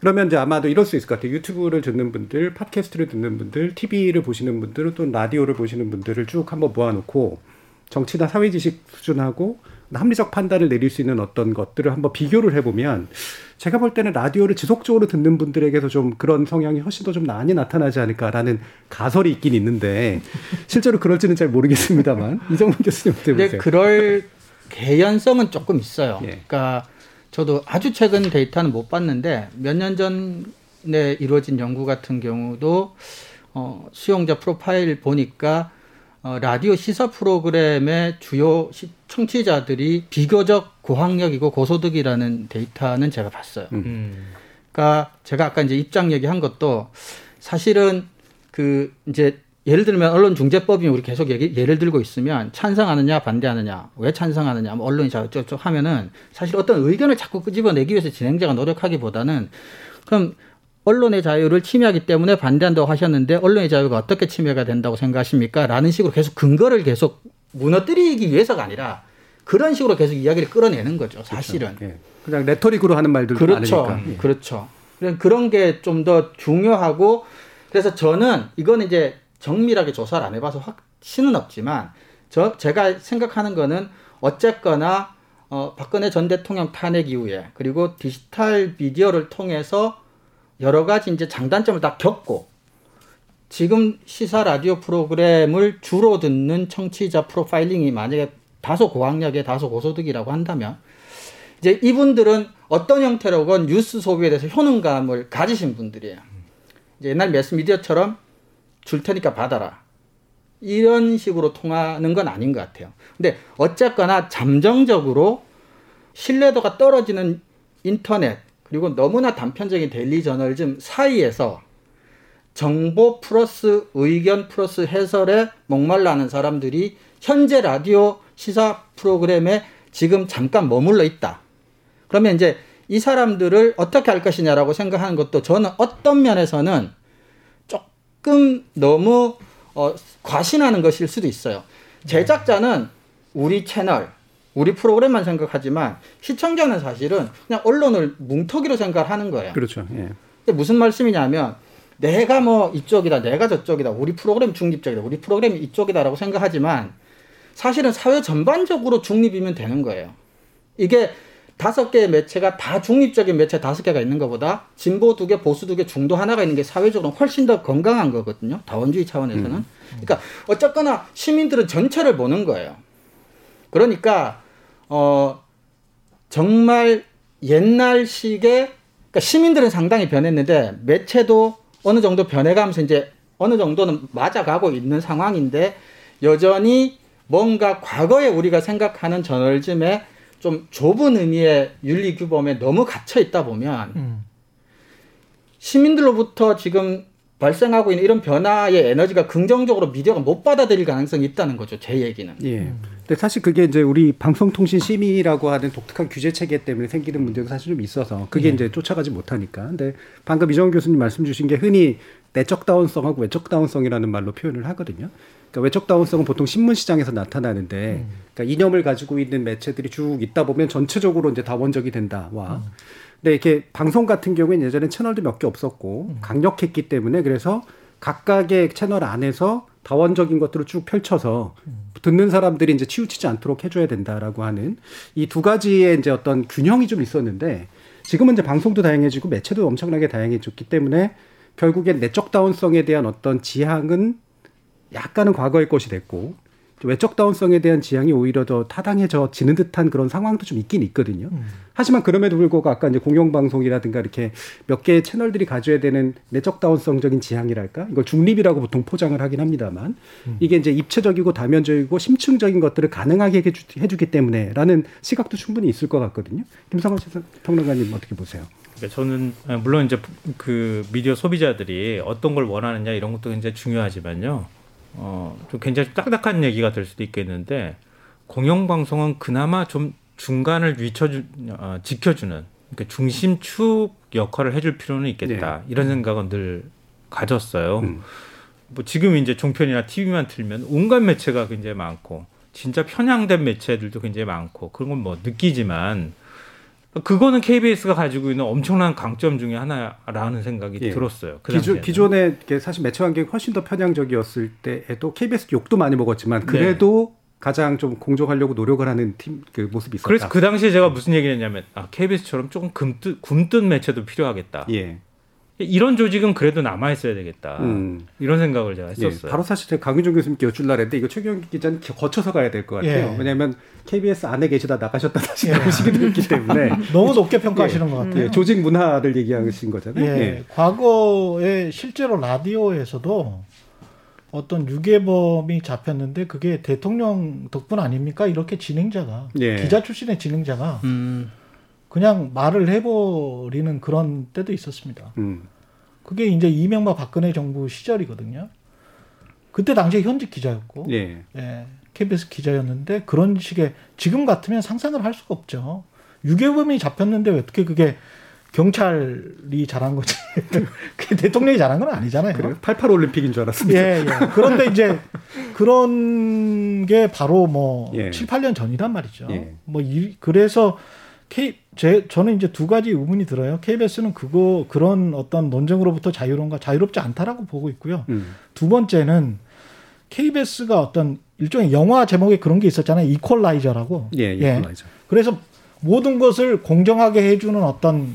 그러면 이제 아마도 이럴 수 있을 것 같아요. 유튜브를 듣는 분들, 팟캐스트를 듣는 분들, TV를 보시는 분들, 또 라디오를 보시는 분들을 쭉 한번 모아놓고 정치나 사회 지식 수준하고 합리적 판단을 내릴 수 있는 어떤 것들을 한번 비교를 해보면 제가 볼 때는 라디오를 지속적으로 듣는 분들에게서 좀 그런 성향이 훨씬 더 좀 많이 나타나지 않을까라는 가설이 있긴 있는데 실제로 그럴지는 잘 모르겠습니다만 이정문 교수님 어떻게 보세요? 그럴 개연성은 조금 있어요. 예. 그러니까 저도 아주 최근 데이터는 못 봤는데 몇 년 전에 이루어진 연구 같은 경우도 어, 수용자 프로파일 보니까 어, 라디오 시사 프로그램의 주요 시, 청취자들이 비교적 고학력이고 고소득이라는 데이터는 제가 봤어요. 음. 그러니까 제가 아까 이제 입장 얘기한 것도 사실은 그 이제 예를 들면 언론중재법이 우리 계속 얘기, 예를 들고 있으면 찬성하느냐 반대하느냐 왜 찬성하느냐 뭐 언론이 저쪽 하면은 사실 어떤 의견을 자꾸 끄집어내기 위해서 진행자가 노력하기보다는 그럼 언론의 자유를 침해하기 때문에 반대한다고 하셨는데 언론의 자유가 어떻게 침해가 된다고 생각하십니까? 라는 식으로 계속 근거를 계속 무너뜨리기 위해서가 아니라 그런 식으로 계속 이야기를 끌어내는 거죠. 사실은. 그렇죠. 예. 그냥 레토릭으로 하는 말들도 그렇죠. 많으니까. 예. 그렇죠. 그런 그런 게좀 더 중요하고 그래서 저는 이거는 이제 정밀하게 조사를 안 해봐서 확신은 없지만 저 제가 생각하는 거는 어쨌거나 어, 박근혜 전 대통령 탄핵 이후에 그리고 디지털 미디어를 통해서 여러 가지 이제 장단점을 다 겪고 지금 시사 라디오 프로그램을 주로 듣는 청취자 프로파일링이 만약에 다소 고학력의 다소 고소득이라고 한다면 이제 이분들은 어떤 형태로건 뉴스 소비에 대해서 효능감을 가지신 분들이에요. 이제 옛날 매스 미디어처럼 줄 테니까 받아라. 이런 식으로 통하는 건 아닌 것 같아요. 근데 어쨌거나 잠정적으로 신뢰도가 떨어지는 인터넷 그리고 너무나 단편적인 daily 저널리즘 사이에서 정보 플러스 의견 플러스 해설에 목말라하는 사람들이 현재 라디오 시사 프로그램에 지금 잠깐 머물러 있다. 그러면 이제 이 사람들을 어떻게 할 것이냐라고 생각하는 것도 저는 어떤 면에서는 조금 너무 어, 과신하는 것일 수도 있어요. 제작자는 우리 채널, 우리 프로그램만 생각하지만 시청자는 사실은 그냥 언론을 뭉터기로 생각하는 거예요. 그렇죠. 예. 이게 무슨 말씀이냐면 내가 뭐 이쪽이다, 내가 저쪽이다, 우리 프로그램 중립적이다, 우리 프로그램이 이쪽이다라고 생각하지만 사실은 사회 전반적으로 중립이면 되는 거예요. 이게 다섯 개의 매체가 다 중립적인 매체 다섯 개가 있는 것보다 진보 두 개, 보수 두 개, 중도 하나가 있는 게 사회적으로 훨씬 더 건강한 거거든요. 다원주의 차원에서는. 음. 그러니까 어쨌거나 시민들은 전체를 보는 거예요. 그러니까 어 정말 옛날식의 그러니까 시민들은 상당히 변했는데 매체도 어느 정도 변해가면서 이제 어느 정도는 맞아가고 있는 상황인데 여전히 뭔가 과거에 우리가 생각하는 저널즘에 좀 좁은 의미의 윤리 규범에 너무 갇혀 있다 보면 음. 시민들로부터 지금 발생하고 있는 이런 변화의 에너지가 긍정적으로 미디어가 못 받아들일 가능성이 있다는 거죠. 제 얘기는. 예. 근데 사실 그게 이제 우리 방송통신 심의라고 하는 독특한 규제 체계 때문에 생기는 문제도 사실 좀 있어서 그게 예. 이제 쫓아가지 못하니까. 근데 방금 이정훈 교수님 말씀 주신 게 흔히 내적 다운성하고 외적 다운성이라는 말로 표현을 하거든요. 그러니까 외적 다운성은 보통 신문 시장에서 나타나는데, 그러니까 이념을 가지고 있는 매체들이 쭉 있다 보면 전체적으로 이제 다원적이 된다와. 근데 이렇게 방송 같은 경우에는 예전에 채널도 몇 개 없었고 강력했기 때문에 그래서 각각의 채널 안에서 다원적인 것들을 쭉 펼쳐서 듣는 사람들이 이제 치우치지 않도록 해줘야 된다라고 하는 이 두 가지의 이제 어떤 균형이 좀 있었는데 지금은 이제 방송도 다양해지고 매체도 엄청나게 다양해졌기 때문에 결국엔 내적 다운성에 대한 어떤 지향은 약간은 과거의 것이 됐고 외적 다운성에 대한 지향이 오히려 더 타당해져 지는 듯한 그런 상황도 좀 있긴 있거든요. 하지만 그럼에도 불구하고 아까 이제 공영방송이라든가 이렇게 몇 개의 채널들이 가져야 되는 내적 다운성적인 지향이랄까? 이걸 중립이라고 보통 포장을 하긴 합니다만 이게 이제 입체적이고 다면적이고 심층적인 것들을 가능하게 해주, 해주기 때문에라는 시각도 충분히 있을 것 같거든요. 김상원 평론가님 어떻게 보세요? 그러니까 저는 물론 이제 그 미디어 소비자들이 어떤 걸 원하느냐 이런 것도 굉장히 중요하지만요. 어, 좀 굉장히 딱딱한 얘기가 될 수도 있겠는데 공영방송은 그나마 좀 중간을 위쳐주, 어, 지켜주는 그러니까 중심축 역할을 해줄 필요는 있겠다 이런 생각은 늘 가졌어요. 음. 뭐 지금 이제 종편이나 TV만 틀면 온갖 매체가 굉장히 많고 진짜 편향된 매체들도 굉장히 많고 그런 건 뭐 느끼지만 그거는 KBS가 가지고 있는 엄청난 강점 중에 하나라는 생각이 예. 들었어요. 그 기존. 기존에 사실 매체 환경이 훨씬 더 편향적이었을 때에도 KBS 욕도 많이 먹었지만 그래도 가장 좀 공정하려고 노력을 하는 팀 그 모습이 있었다. 그래서 그 당시에 제가 무슨 얘기를 했냐면 아, KBS처럼 조금 굼뜬 매체도 필요하겠다. 예. 이런 조직은 그래도 남아 있어야 되겠다. 음. 이런 생각을 제가 예, 했었어요. 바로 사실 제가 강윤종 교수님께 여쭐라 했는데 이거 최경 기자는 거쳐서 가야 될 것 같아요. 예. 왜냐하면 KBS 안에 계시다 나가셨다 다시 나오시기도 했기 때문에 <laughs> 너무 높게 평가하시는 것 같아요. 예, 조직 문화를 얘기하신 거잖아요. 예. 예. 과거에 실제로 라디오에서도 어떤 유괴범이 잡혔는데 그게 대통령 덕분 아닙니까? 이렇게 진행자가 예. 기자 출신의 진행자가 음. 그냥 말을 해버리는 그런 때도 있었습니다. 음. 그게 이제 이명박 박근혜 정부 시절이거든요. 그때 당시에 현직 기자였고, 예. 예, KBS 기자였는데 그런 식의 지금 같으면 상상을 할 수가 없죠. 유괴범이 잡혔는데 어떻게 그게 경찰이 잘한 거지? <laughs> 그게 대통령이 잘한 건 아니잖아요. 그래요? 88 올림픽인 줄 알았습니다. 예, 예. 그런데 이제 <laughs> 그런 게 바로 뭐 예. 7, 8년 전이란 말이죠. 예. 뭐 이, 그래서 K 제 저는 이제 두 가지 의문이 들어요. KBS는 그거 그런 어떤 논쟁으로부터 자유로운가 자유롭지 않다라고 보고 있고요. 음. 두 번째는 KBS가 어떤 일종의 영화 제목에 그런 게 있었잖아요. 이퀄라이저라고. 예, 이퀄라이저. 그래서 모든 것을 공정하게 해주는 어떤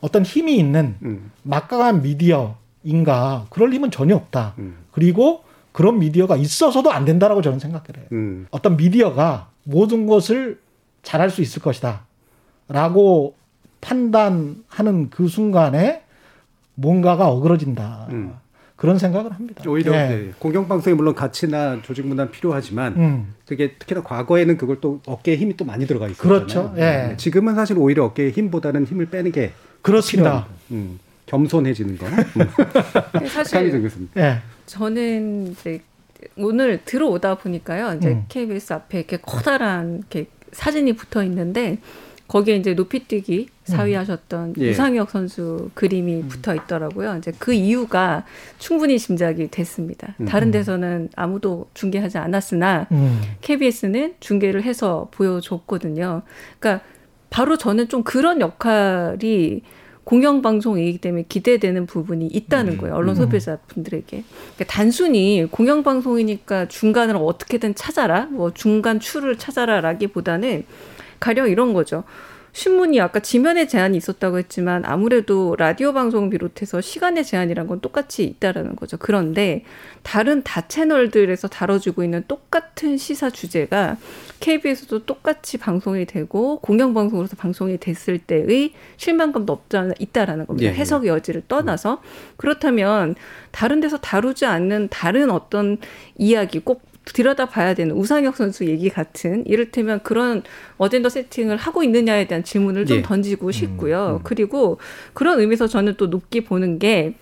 어떤 힘이 있는 음. 막강한 미디어인가 그럴 힘은 전혀 없다. 음. 그리고 그런 미디어가 있어서도 안 된다라고 저는 생각해요. 음. 어떤 미디어가 모든 것을 잘할 수 있을 것이다. 라고 판단하는 그 순간에 뭔가가 어그러진다. 음. 그런 생각을 합니다. 오히려 예. 네, 공영방송에 물론 가치나 조직 문화는 필요하지만 음. 그게 특히나 과거에는 그걸 또 어깨에 힘이 또 많이 들어가 있었잖아요. 그렇죠. 예. 네, 지금은 사실 오히려 어깨에 힘보다는 힘을 빼는 게 그렇습니다. 음, 겸손해지는 거. 음. <laughs> <laughs> 사실 교수님. 예. 저는 이제 오늘 들어오다 보니까요. 이제 음. KBS 앞에 이렇게 커다란 이렇게 사진이 붙어 있는데 거기에 이제 높이뛰기 사위하셨던 예. 유상혁 선수 그림이 붙어 있더라고요. 이제 그 이유가 충분히 짐작이 됐습니다. 음. 다른 데서는 아무도 중계하지 않았으나 음. KBS는 중계를 해서 보여줬거든요. 그러니까 바로 저는 좀 그런 역할이 공영방송이기 때문에 기대되는 부분이 있다는 거예요. 언론 음. 소비자 분들에게. 그러니까 단순히 공영방송이니까 중간을 어떻게든 찾아라, 뭐 중간 추를 찾아라 라기보다는 가령 이런 거죠. 신문이 아까 지면에 제한이 있었다고 했지만 아무래도 라디오 방송 비롯해서 시간의 제한이란 건 똑같이 있다라는 거죠. 그런데 다른 다 채널들에서 다뤄지고 있는 똑같은 시사 주제가 KBS도 똑같이 방송이 되고 공영 방송으로서 방송이 됐을 때의 실망감도 없지 않아 있다라는 겁니다. 예, 예. 해석의 여지를 떠나서 그렇다면 다른 데서 다루지 않는 다른 어떤 이야기 꼭 들여다 봐야 되는 우상혁 선수 얘기 같은 이를테면 그런 어젠더 세팅을 하고 있느냐에 대한 질문을 좀 예. 던지고 싶고요. 그리고 그런 의미에서 저는 또 높게 보는 게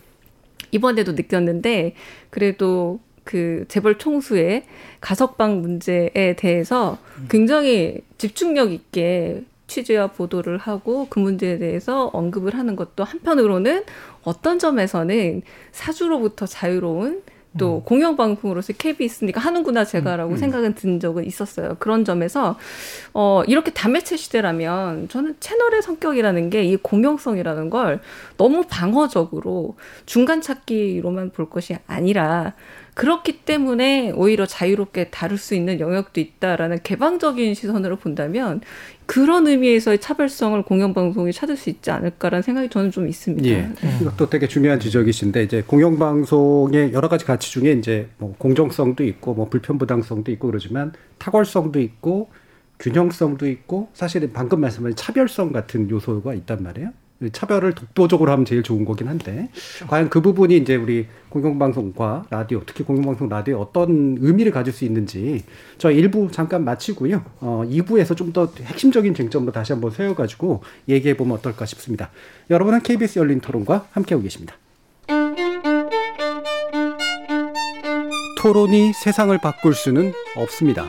이번에도 느꼈는데 그래도 그 재벌 총수의 가석방 문제에 대해서 굉장히 집중력 있게 취재와 보도를 하고 그 문제에 대해서 언급을 하는 것도 한편으로는 어떤 점에서는 사주로부터 자유로운 또 공영 방송으로서 KBS니까 하는구나 제가라고 음. 생각은 든 적은 있었어요. 그런 점에서 어 이렇게 다매체 시대라면 저는 채널의 성격이라는 게 이 공영성이라는 걸 너무 방어적으로 중간 찾기로만 볼 것이 아니라 그렇기 때문에 오히려 자유롭게 다룰 수 있는 영역도 있다라는 개방적인 시선으로 본다면 그런 의미에서의 차별성을 공영방송이 찾을 수 있지 않을까라는 생각이 저는 좀 있습니다. 예. 이것도 되게 중요한 지적이신데 이제 공영방송의 여러 가지 가치 중에 이제 뭐 공정성도 있고 뭐 불편부당성도 있고 그러지만 탁월성도 있고 균형성도 있고 사실은 방금 말씀하신 차별성 같은 요소가 있단 말이에요. 차별을 독보적으로 하면 제일 좋은 거긴 한데 과연 그 부분이 이제 우리 공영방송과 라디오 특히 공영방송 라디오에 어떤 의미를 가질 수 있는지 저 일부 잠깐 마치고요. 어 2부에서 좀 더 핵심적인 쟁점으로 다시 한번 세워가지고 얘기해 보면 어떨까 싶습니다. 여러분은 KBS 열린 토론과 함께하고 계십니다. 토론이 세상을 바꿀 수는 없습니다.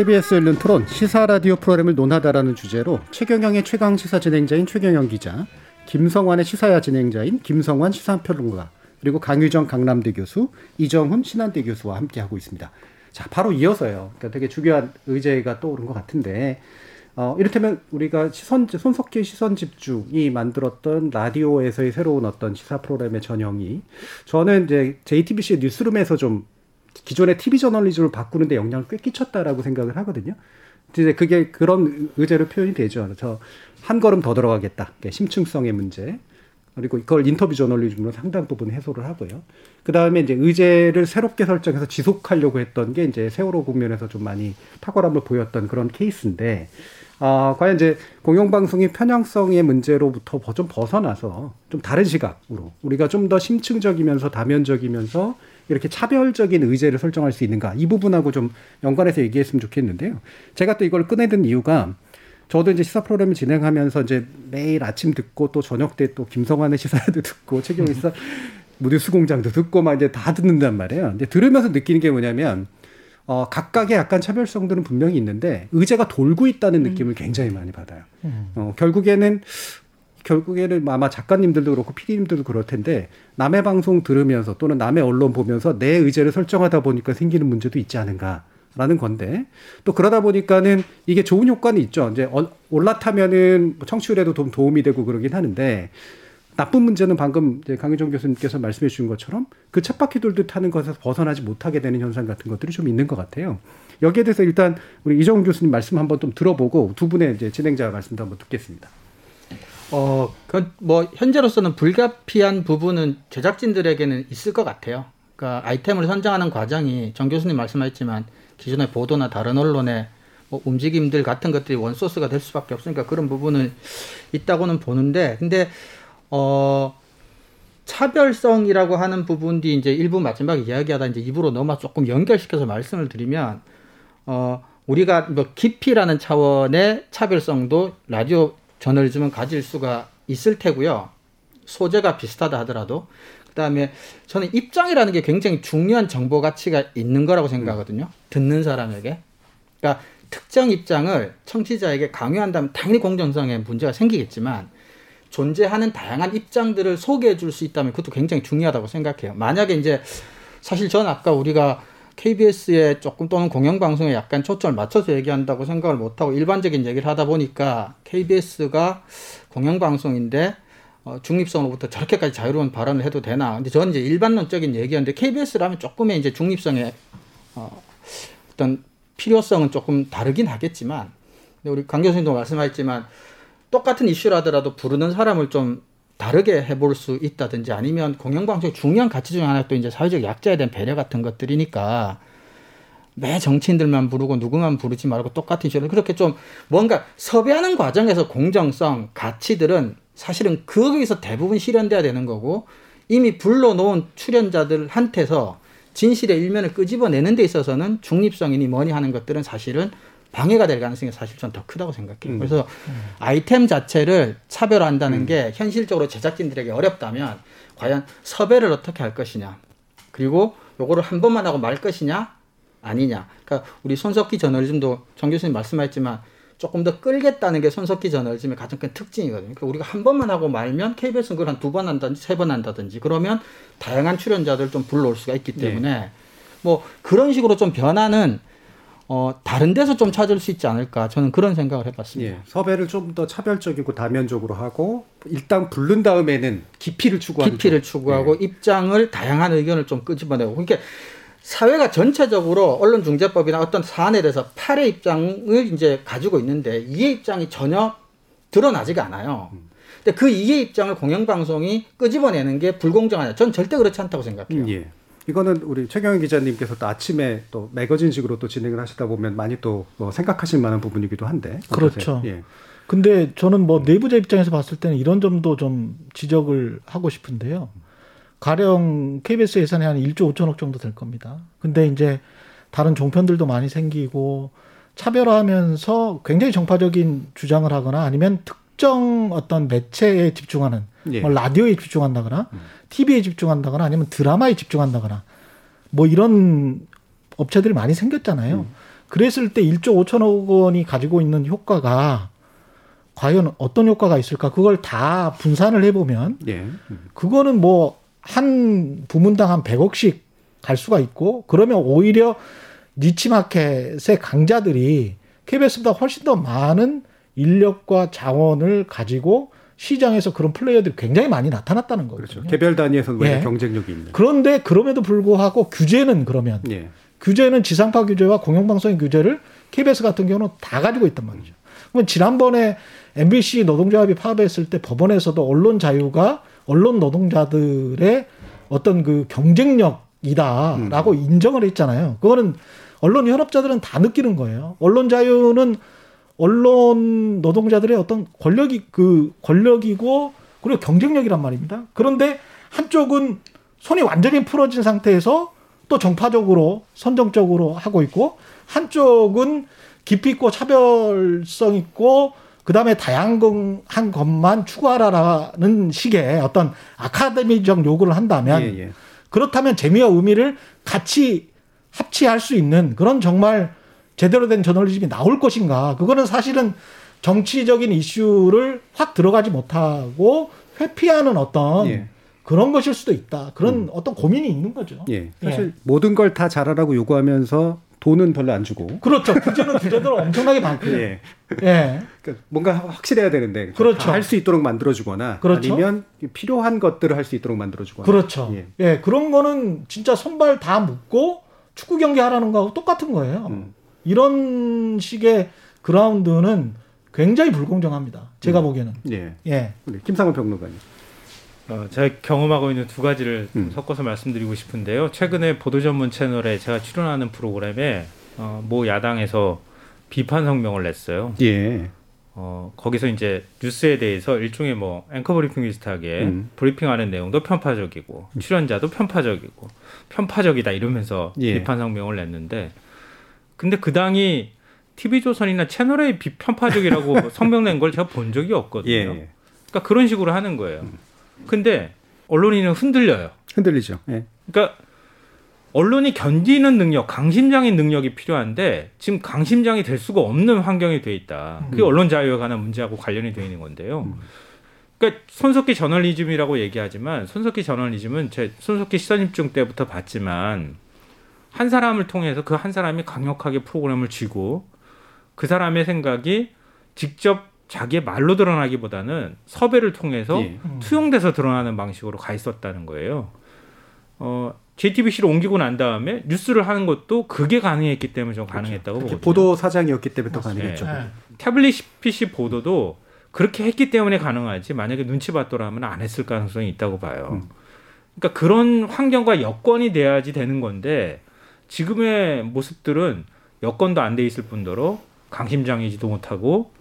KBS 열린 토론 시사 라디오 프로그램을 논하다라는 주제로 최경영의 최강 시사 진행자인 최경영 기자, 김성환의 시사야 진행자인 김성환 시사평론가, 그리고 강유정 강남대 교수, 이정훈 신한대 교수와 함께 하고 있습니다. 자, 바로 이어서요. 그러니까 되게 중요한 의제가 떠오른 것 같은데, 어, 이를테면 우리가 시선, 손석희 시선 집중이 만들었던 라디오에서의 새로운 어떤 시사 프로그램의 전형이 저는 이제 JTBC 뉴스룸에서 좀 기존의 TV 저널리즘을 바꾸는데 영향을 꽤 끼쳤다라고 생각을 하거든요. 이제 그게 그런 의제로 표현이 되죠. 저 한 걸음 더 들어가겠다. 심층성의 문제. 그리고 이걸 인터뷰 저널리즘으로 상당 부분 해소를 하고요. 그 다음에 이제 의제를 새롭게 설정해서 지속하려고 했던 게 이제 세월호 국면에서 좀 많이 탁월함을 보였던 그런 케이스인데, 아, 과연 이제 공영방송의 편향성의 문제로부터 좀 벗어나서 좀 다른 시각으로 우리가 좀 더 심층적이면서 다면적이면서 이렇게 차별적인 의제를 설정할 수 있는가 이 부분하고 좀 연관해서 얘기했으면 좋겠는데요. 제가 또 이걸 꺼내든 이유가 저도 이제 시사 프로그램을 진행하면서 이제 매일 아침 듣고 또 저녁 때 또 김성환의 시사도 <laughs> 듣고 최경희 시사 무뉴스 공장도 듣고 막 이제 다 듣는단 말이에요. 근데 들으면서 느끼는 게 뭐냐면 어, 각각의 약간 차별성들은 분명히 있는데 의제가 돌고 있다는 느낌을 굉장히 많이 받아요. 어, 결국에는 결국에는 아마 작가님들도 그렇고 PD님들도 그럴 텐데 남의 방송 들으면서 또는 남의 언론 보면서 내 의제를 설정하다 보니까 생기는 문제도 있지 않은가. 라는 건데 또 그러다 보니까는 이게 좋은 효과는 있죠. 이제 어, 올라타면은 뭐 청취율에도 좀 도움이 되고 그러긴 하는데 나쁜 문제는 방금 강희정 교수님께서 말씀해 주신 것처럼 그 쳇바퀴 돌듯 하는 것에서 벗어나지 못하게 되는 현상 같은 것들이 좀 있는 것 같아요. 여기에 대해서 일단 우리 이정훈 교수님 말씀 한번 좀 들어보고 두 분의 이제 진행자 말씀도 한번 듣겠습니다. 어, 그뭐 현재로서는 불가피한 부분은 제작진들에게는 있을 것 같아요. 그러니까 아이템을 선정하는 과정이 정 교수님 말씀하셨지만 기존의 보도나 다른 언론의 뭐 움직임들 같은 것들이 원소스가 될 수밖에 없으니까 그런 부분은 있다고는 보는데 근데 어 차별성이라고 하는 부분이 이제 일부 마지막 이야기하다 이제 입으로 넘어 조금 연결시켜서 말씀을 드리면 어 우리가 뭐 깊이라는 차원의 차별성도 라디오 저널리즘은 가질 수가 있을 테고요. 소재가 비슷하다 하더라도 그다음에 저는 입장이라는 게 굉장히 중요한 정보 가치가 있는 거라고 생각하거든요. 듣는 사람에게. 그러니까 특정 입장을 청취자에게 강요한다면 당연히 공정성에 문제가 생기겠지만 존재하는 다양한 입장들을 소개해 줄 수 있다면 그것도 굉장히 중요하다고 생각해요. 만약에 이제 사실 저는 아까 우리가 KBS에 조금 또는 공영방송에 약간 초점을 맞춰서 얘기한다고 생각을 못하고 일반적인 얘기를 하다 보니까 KBS가 공영방송인데 어, 중립성으로부터 저렇게까지 자유로운 발언을 해도 되나. 근데 저는 이제 일반론적인 얘기였는데 KBS라면 조금의 이제 중립성의 어, 어떤 필요성은 조금 다르긴 하겠지만 우리 강 교수님도 말씀하셨지만 똑같은 이슈라더라도 부르는 사람을 좀 다르게 해볼 수 있다든지 아니면 공영방송의 중요한 가치 중에 하나 또 이제 사회적 약자에 대한 배려 같은 것들이니까 매 정치인들만 부르고 누구만 부르지 말고 똑같은 이슈를 그렇게 좀 뭔가 섭외하는 과정에서 공정성, 가치들은 사실은 거기서 대부분 실현돼야 되는 거고 이미 불러놓은 출연자들한테서 진실의 일면을 끄집어내는 데 있어서는 중립성이니 뭐니 하는 것들은 사실은 방해가 될 가능성이 사실 전 더 크다고 생각해요. 음. 그래서 음. 아이템 자체를 차별화한다는 음. 게 현실적으로 제작진들에게 어렵다면 과연 섭외를 어떻게 할 것이냐. 그리고 요거를 한 번만 하고 말 것이냐 아니냐. 그러니까 우리 손석희 저널리즘도 정 교수님 말씀하셨지만 조금 더 끌겠다는 게 손석희 저널리즘의 가장 큰 특징이거든요. 그러니까 우리가 한 번만 하고 말면 KBS는 그걸 한 두 번 한다든지 세 번 한다든지 그러면 다양한 출연자들 좀 불러올 수가 있기 때문에 네. 뭐 그런 식으로 좀 변화는 어, 다른 데서 좀 찾을 수 있지 않을까 저는 그런 생각을 해봤습니다. 예, 섭외를 좀 더 차별적이고 다면적으로 하고 일단 부른 다음에는 깊이를 추구하는 깊이를 추구하고 예. 입장을 다양한 의견을 좀 끄집어내고 그러니까 사회가 전체적으로 언론중재법이나 어떤 사안에 대해서 팔의 입장을 이제 가지고 있는데 이의 입장이 전혀 드러나지가 않아요. 근데 그 이의 입장을 공영방송이 끄집어내는 게 불공정하냐? 전 절대 그렇지 않다고 생각해요. 예. 이거는 우리 최경영 기자님께서 또 아침에 또 매거진식으로 또 진행을 하시다 보면 많이 또 뭐 생각하실 만한 부분이기도 한데. 그렇죠. 예. 근데 저는 뭐 내부자 입장에서 봤을 때는 이런 점도 좀 지적을 하고 싶은데요. 가령 KBS 예산이 한 1조 5천억 정도 될 겁니다. 근데 이제 다른 종편들도 많이 생기고 차별화하면서 굉장히 정파적인 주장을 하거나 아니면 특 정 어떤 매체에 집중하는 예. 뭐 라디오에 집중한다거나 음. TV에 집중한다거나 아니면 드라마에 집중한다거나 뭐 이런 업체들이 많이 생겼잖아요. 음. 그랬을 때 1조 5천억 원이 가지고 있는 효과가 과연 어떤 효과가 있을까? 그걸 다 분산을 해보면 예. 그거는 뭐 한 부문당 한 100억씩 갈 수가 있고 그러면 오히려 니치마켓의 강자들이 KBS보다 훨씬 더 많은 인력과 자원을 가지고 시장에서 그런 플레이어들이 굉장히 많이 나타났다는 거죠. 개별 단위에서는 예. 경쟁력이 있는. 그런데 그럼에도 불구하고 규제는 그러면 예. 규제는 지상파 규제와 공영방송의 규제를 KBS 같은 경우는 다 가지고 있단 말이죠. 그러면 지난번에 MBC 노동조합이 파업했을 때 법원에서도 언론 자유가 언론 노동자들의 어떤 그 경쟁력이다라고 인정을 했잖아요. 그거는 언론 현업자들은 다 느끼는 거예요. 언론 자유는 언론 노동자들의 어떤 권력이 그 권력이고 그리고 경쟁력이란 말입니다. 그런데 한쪽은 손이 완전히 풀어진 상태에서 또 정파적으로 선정적으로 하고 있고 한쪽은 깊이 있고 차별성 있고 그다음에 다양한 것만 추구하라라는 식의 어떤 아카데미적 요구를 한다면 예, 예. 그렇다면 재미와 의미를 같이 합치할 수 있는 그런 정말 제대로 된 저널리즘이 나올 것인가 그거는 사실은 정치적인 이슈를 확 들어가지 못하고 회피하는 어떤 예. 그런 것일 수도 있다 그런 어떤 고민이 있는 거죠. 예. 사실 모든 걸 다 잘하라고 요구하면서 돈은 별로 안 주고. 그렇죠. 규제는 규제대로 엄청나게 많고요. 예. 예. 그러니까 뭔가 확실해야 되는데 그렇죠. 할 수 있도록 만들어주거나 그렇죠. 아니면 필요한 것들을 할 수 있도록 만들어주거나. 그렇죠. 예. 예. 그런 거는 진짜 손발 다 묶고 축구 경기 하라는 거하고 똑같은 거예요. 음. 이런 식의 그라운드는 굉장히 불공정합니다. 제가 보기에는. 예. 예. 네, 김상훈 평론가님. 어, 제가 경험하고 있는 두 가지를 음. 섞어서 말씀드리고 싶은데요. 최근에 보도 전문 채널에 제가 출연하는 프로그램에 어, 모 야당에서 비판 성명을 냈어요. 예. 어, 거기서 이제 뉴스에 대해서 일종의 뭐 앵커 브리핑 비슷하게 음. 브리핑하는 내용도 편파적이고 출연자도 편파적이고 편파적이다 이러면서 예. 비판 성명을 냈는데 근데 그 당이 TV조선이나 채널A 비편파적이라고 <laughs> 성명 낸 걸 제가 본 적이 없거든요. 예. 그러니까 그런 식으로 하는 거예요. 근데 언론인은 흔들려요. 흔들리죠. 예. 그러니까 언론이 견디는 능력, 강심장인 능력이 필요한데 지금 강심장이 될 수가 없는 환경이 돼 있다. 그게 음. 언론 자유에 관한 문제하고 관련이 되어 있는 건데요. 그러니까 손석희 저널리즘이라고 얘기하지만 손석희 저널리즘은 제 손석희 시선입중 때부터 봤지만 한 사람을 통해서 그 한 사람이 강력하게 프로그램을 쥐고 그 사람의 생각이 직접 자기의 말로 드러나기보다는 섭외를 통해서 예. 투영돼서 드러나는 방식으로 가 있었다는 거예요. 어, JTBC로 옮기고 난 다음에 뉴스를 하는 것도 그게 가능했기 때문에 좀 가능했다고 특히 보거든요. 보도 사장이었기 때문에 더 가능했죠. 네. 태블릿 PC 보도도 그렇게 했기 때문에 가능하지 만약에 눈치 봤더라면 안 했을 가능성이 있다고 봐요. 그러니까 그런 환경과 여건이 돼야지 되는 건데 지금의 모습들은 여건도 안 돼 있을 뿐더러 강심장이지도 못하고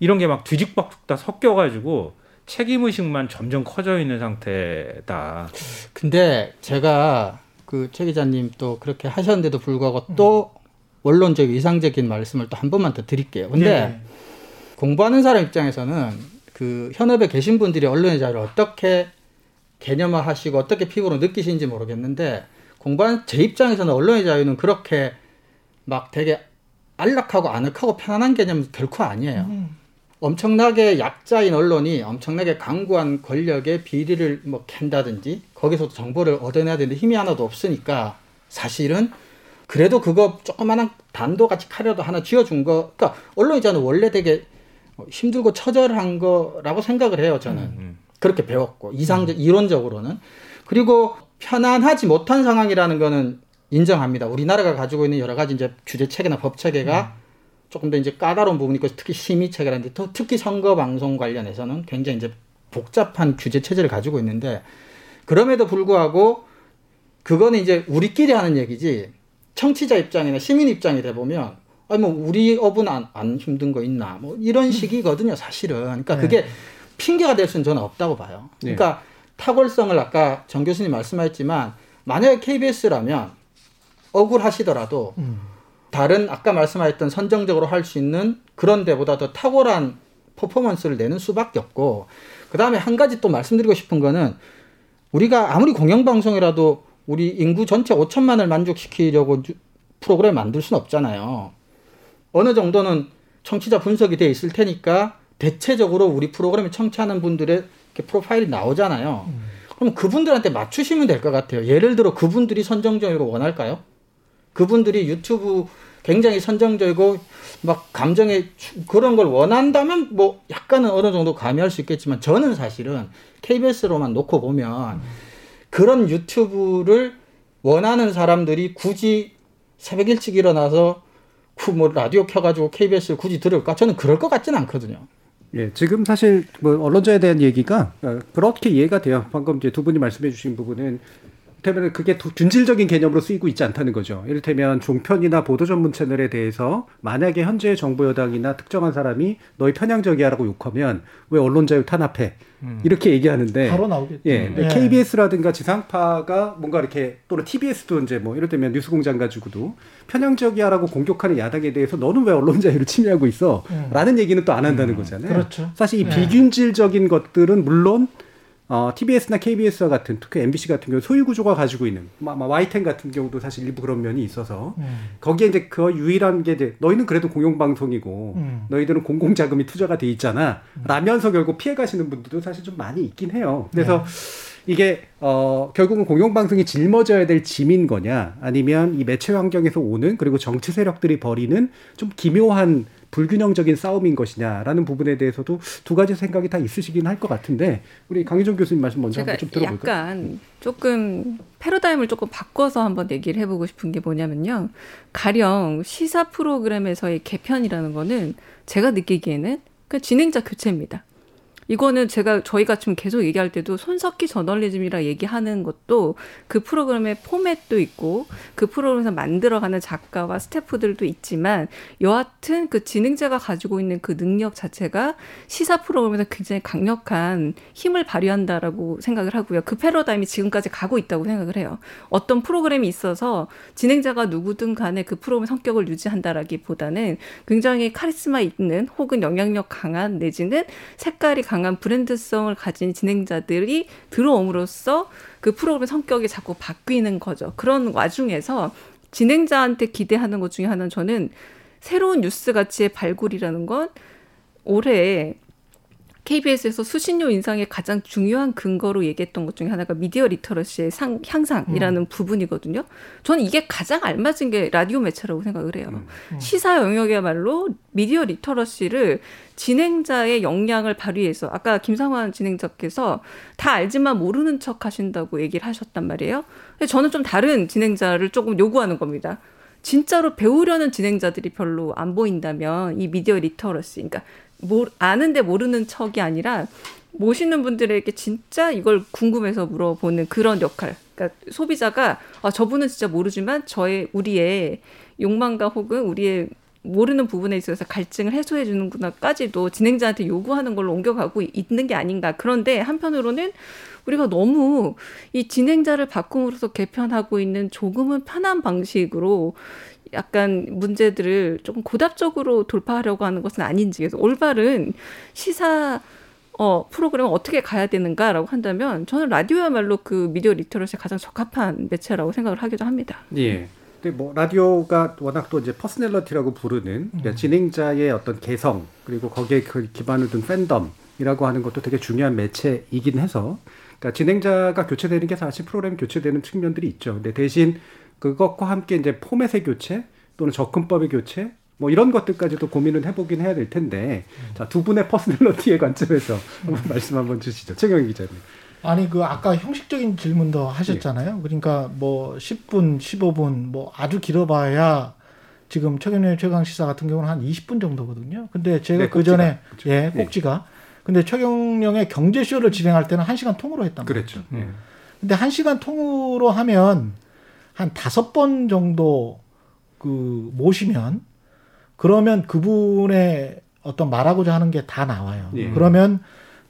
이런 게 막 뒤죽박죽 다 섞여가지고 책임 의식만 점점 커져 있는 상태다. 근데 제가 그 최 기자님 또 그렇게 하셨는데도 불구하고 또 원론적 이상적인 말씀을 또 한 번만 더 드릴게요. 근데 네. 공부하는 사람 입장에서는 그 현업에 계신 분들이 언론의 자유를 어떻게 개념화하시고 어떻게 피부로 느끼시는지 모르겠는데 공부하는 제 입장에서는 언론의 자유는 그렇게 막 되게 안락하고 아늑하고 편안한 개념은 결코 아니에요. 엄청나게 약자인 언론이 엄청나게 강구한 권력의 비리를 뭐 캔다든지 거기서 정보를 얻어내야 되는데 힘이 하나도 없으니까 사실은 그래도 그거 조그마한 단도같이 카라도 하나 쥐어준 거 그러니까 언론이자는 원래 되게 힘들고 처절한 거라고 생각을 해요 저는. 그렇게 배웠고 이상적 이론적으로는. 그리고 편안하지 못한 상황이라는 거는 인정합니다. 우리나라가 가지고 있는 여러 가지 이제 규제 체계나 법 체계가 조금 더 이제 까다로운 부분이 있고 특히 심의 체계라든지 또 특히 선거 방송 관련해서는 굉장히 이제 복잡한 규제 체제를 가지고 있는데 그럼에도 불구하고 그거는 이제 우리끼리 하는 얘기지 청취자 입장이나 시민 입장이 돼 보면 아니 뭐 우리 업은 안, 안 힘든 거 있나? 뭐 이런 식이거든요 사실은. 그러니까 그게 핑계가 될 수는 저는 없다고 봐요. 그러니까 탁월성을 아까 정 교수님 말씀하셨지만 만약에 KBS라면 억울하시더라도 다른 아까 말씀하셨던 선정적으로 할 수 있는 그런 데보다 더 탁월한 퍼포먼스를 내는 수밖에 없고 그다음에 한 가지 또 말씀드리고 싶은 거는 우리가 아무리 공영방송이라도 우리 인구 전체 5천만을 만족시키려고 주- 프로그램 만들 수는 없잖아요. 어느 정도는 청취자 분석이 돼 있을 테니까 대체적으로 우리 프로그램을 청취하는 분들의 이렇게 프로파일이 나오잖아요. 그럼 그분들한테 맞추시면 될 것 같아요. 예를 들어 그분들이 선정적으로 원할까요? 그분들이 유튜브 굉장히 선정적이고 막 감정에 추- 그런 걸 원한다면 뭐 약간은 어느 정도 가미할 수 있겠지만 저는 사실은 KBS로만 놓고 보면 그런 유튜브를 원하는 사람들이 굳이 새벽 일찍 일어나서 그뭐 라디오 켜가지고 KBS를 굳이 들을까? 저는 그럴 것 같지는 않거든요. 예, 지금 사실 뭐 언론자에 대한 얘기가 어, 그렇게 이해가 돼요. 방금 이제 두 분이 말씀해 주신 부분은 이를테면 그게 도- 균질적인 개념으로 쓰이고 있지 않다는 거죠. 이를테면 종편이나 보도 전문 채널에 대해서 만약에 현재 정부 여당이나 특정한 사람이 너희 편향적이야라고 욕하면 왜 언론 자유 탄압해? 이렇게 얘기하는데 바로 나오겠죠. 예, 예. KBS라든가 지상파가 뭔가 이렇게 또는 TBS도 이제 뭐 이럴 때면 뉴스공장 가지고도 편향적이야라고 공격하는 야당에 대해서 너는 왜 언론 자유를 침해하고 있어? 음. 라는 얘기는 또 안 한다는 거잖아요. 그렇죠. 사실 이 네. 비균질적인 것들은 물론 어, TBS나 KBS와 같은 특히 MBC 같은 경우 소유 구조가 가지고 있는 뭐 아마 Y10 같은 경우도 사실 일부 그런 면이 있어서 음. 거기에 이제 그 유일한 게 이제 너희는 그래도 공영 방송이고 음. 너희들은 공공 자금이 투자가 돼 있잖아 라면서 결국 피해 가시는 분들도 사실 좀 많이 있긴 해요. 그래서 이게 어 결국은 공영 방송이 짊어져야 될 짐인 거냐 아니면 이 매체 환경에서 오는 그리고 정치 세력들이 벌이는 좀 기묘한 불균형적인 싸움인 것이냐라는 부분에 대해서도 두 가지 생각이 다 있으시긴 할 것 같은데 우리 강희정 교수님 말씀 먼저 한번 좀 들어볼까요? 약간 조금 패러다임을 조금 바꿔서 한번 얘기를 해보고 싶은 게 뭐냐면요. 가령 시사 프로그램에서의 개편이라는 거는 제가 느끼기에는 그 진행자 교체입니다. 이거는 제가 저희가 지금 계속 얘기할 때도 손석희 저널리즘이라 얘기하는 것도 그 프로그램의 포맷도 있고 그 프로그램에서 만들어가는 작가와 스태프들도 있지만 여하튼 그 진행자가 가지고 있는 그 능력 자체가 시사 프로그램에서 굉장히 강력한 힘을 발휘한다라고 생각을 하고요. 그 패러다임이 지금까지 가고 있다고 생각을 해요. 어떤 프로그램이 있어서 진행자가 누구든 간에 그 프로그램 성격을 유지한다라기보다는 굉장히 카리스마 있는 혹은 영향력 강한 내지는 색깔이 강한 브랜드성을 가진 진행자들이 들어옴으로써 그 프로그램 성격이 자꾸 바뀌는 거죠. 그런 와중에서 진행자한테 기대하는 것 중에 하나는 저는 새로운 뉴스 가치의 발굴이라는 건 올해 KBS에서 수신료 인상의 가장 중요한 근거로 얘기했던 것 중에 하나가 미디어 literacy의 상, 향상이라는 부분이거든요. 저는 이게 가장 알맞은 게 라디오 매체라고 생각을 해요. 시사 영역이야말로 미디어 literacy를 진행자의 역량을 발휘해서 아까 김상환 진행자께서 다 알지만 모르는 척 하신다고 얘기를 하셨단 말이에요. 저는 좀 다른 진행자를 조금 요구하는 겁니다. 진짜로 배우려는 진행자들이 별로 안 보인다면 이 미디어 리터러시, 그러니까 모, 아는데 모르는 척이 아니라 모시는 분들에게 진짜 이걸 궁금해서 물어보는 그런 역할. 그러니까 소비자가 아, 저분은 진짜 모르지만 저의 우리의 욕망과 혹은 우리의 모르는 부분에 있어서 갈증을 해소해 주는구나까지도 진행자한테 요구하는 걸로 옮겨가고 있는 게 아닌가. 그런데 한편으로는 우리가 너무 이 진행자를 바꿈으로써 개편하고 있는 조금은 편한 방식으로 약간 문제들을 조금 고답적으로 돌파하려고 하는 것은 아닌지 그래서 올바른 시사 어, 프로그램을 어떻게 가야 되는가라고 한다면 저는 라디오야말로 그 미디어 literacy에 가장 적합한 매체라고 생각을 하기도 합니다. 예. 근데 뭐 라디오가 워낙 또 이제 personality라고 부르는 그러니까 진행자의 어떤 개성 그리고 거기에 그 기반을 둔 팬덤이라고 하는 것도 되게 중요한 매체이긴 해서 그러니까 진행자가 교체되는 게 사실 프로그램 교체되는 측면들이 있죠. 근데 대신 그것과 함께 이제 포맷의 교체 또는 접근법의 교체 뭐 이런 것들까지도 고민을 해보긴 해야 될 텐데 자 두 분의 퍼스널러티의 관점에서 <laughs> 한번 말씀 한번 주시죠. 최경 기자님. 아니 그 아까 형식적인 질문도 하셨잖아요. 그러니까 뭐 10분, 15분 뭐 아주 길어봐야 지금 최경련의 최강 시사 같은 경우는 한 20분 정도거든요. 근데 제가 네, 그 전에 꼭지가. 그렇죠. 예 꼭지가 근데 최경영의 경제 쇼를 진행할 때는 1 시간 통으로 했단 말이에요. 그랬죠. 예. 근데 1 시간 통으로 하면 한 다섯 번 정도 그 모시면 그러면 그분의 어떤 말하고자 하는 게 다 나와요. 예. 그러면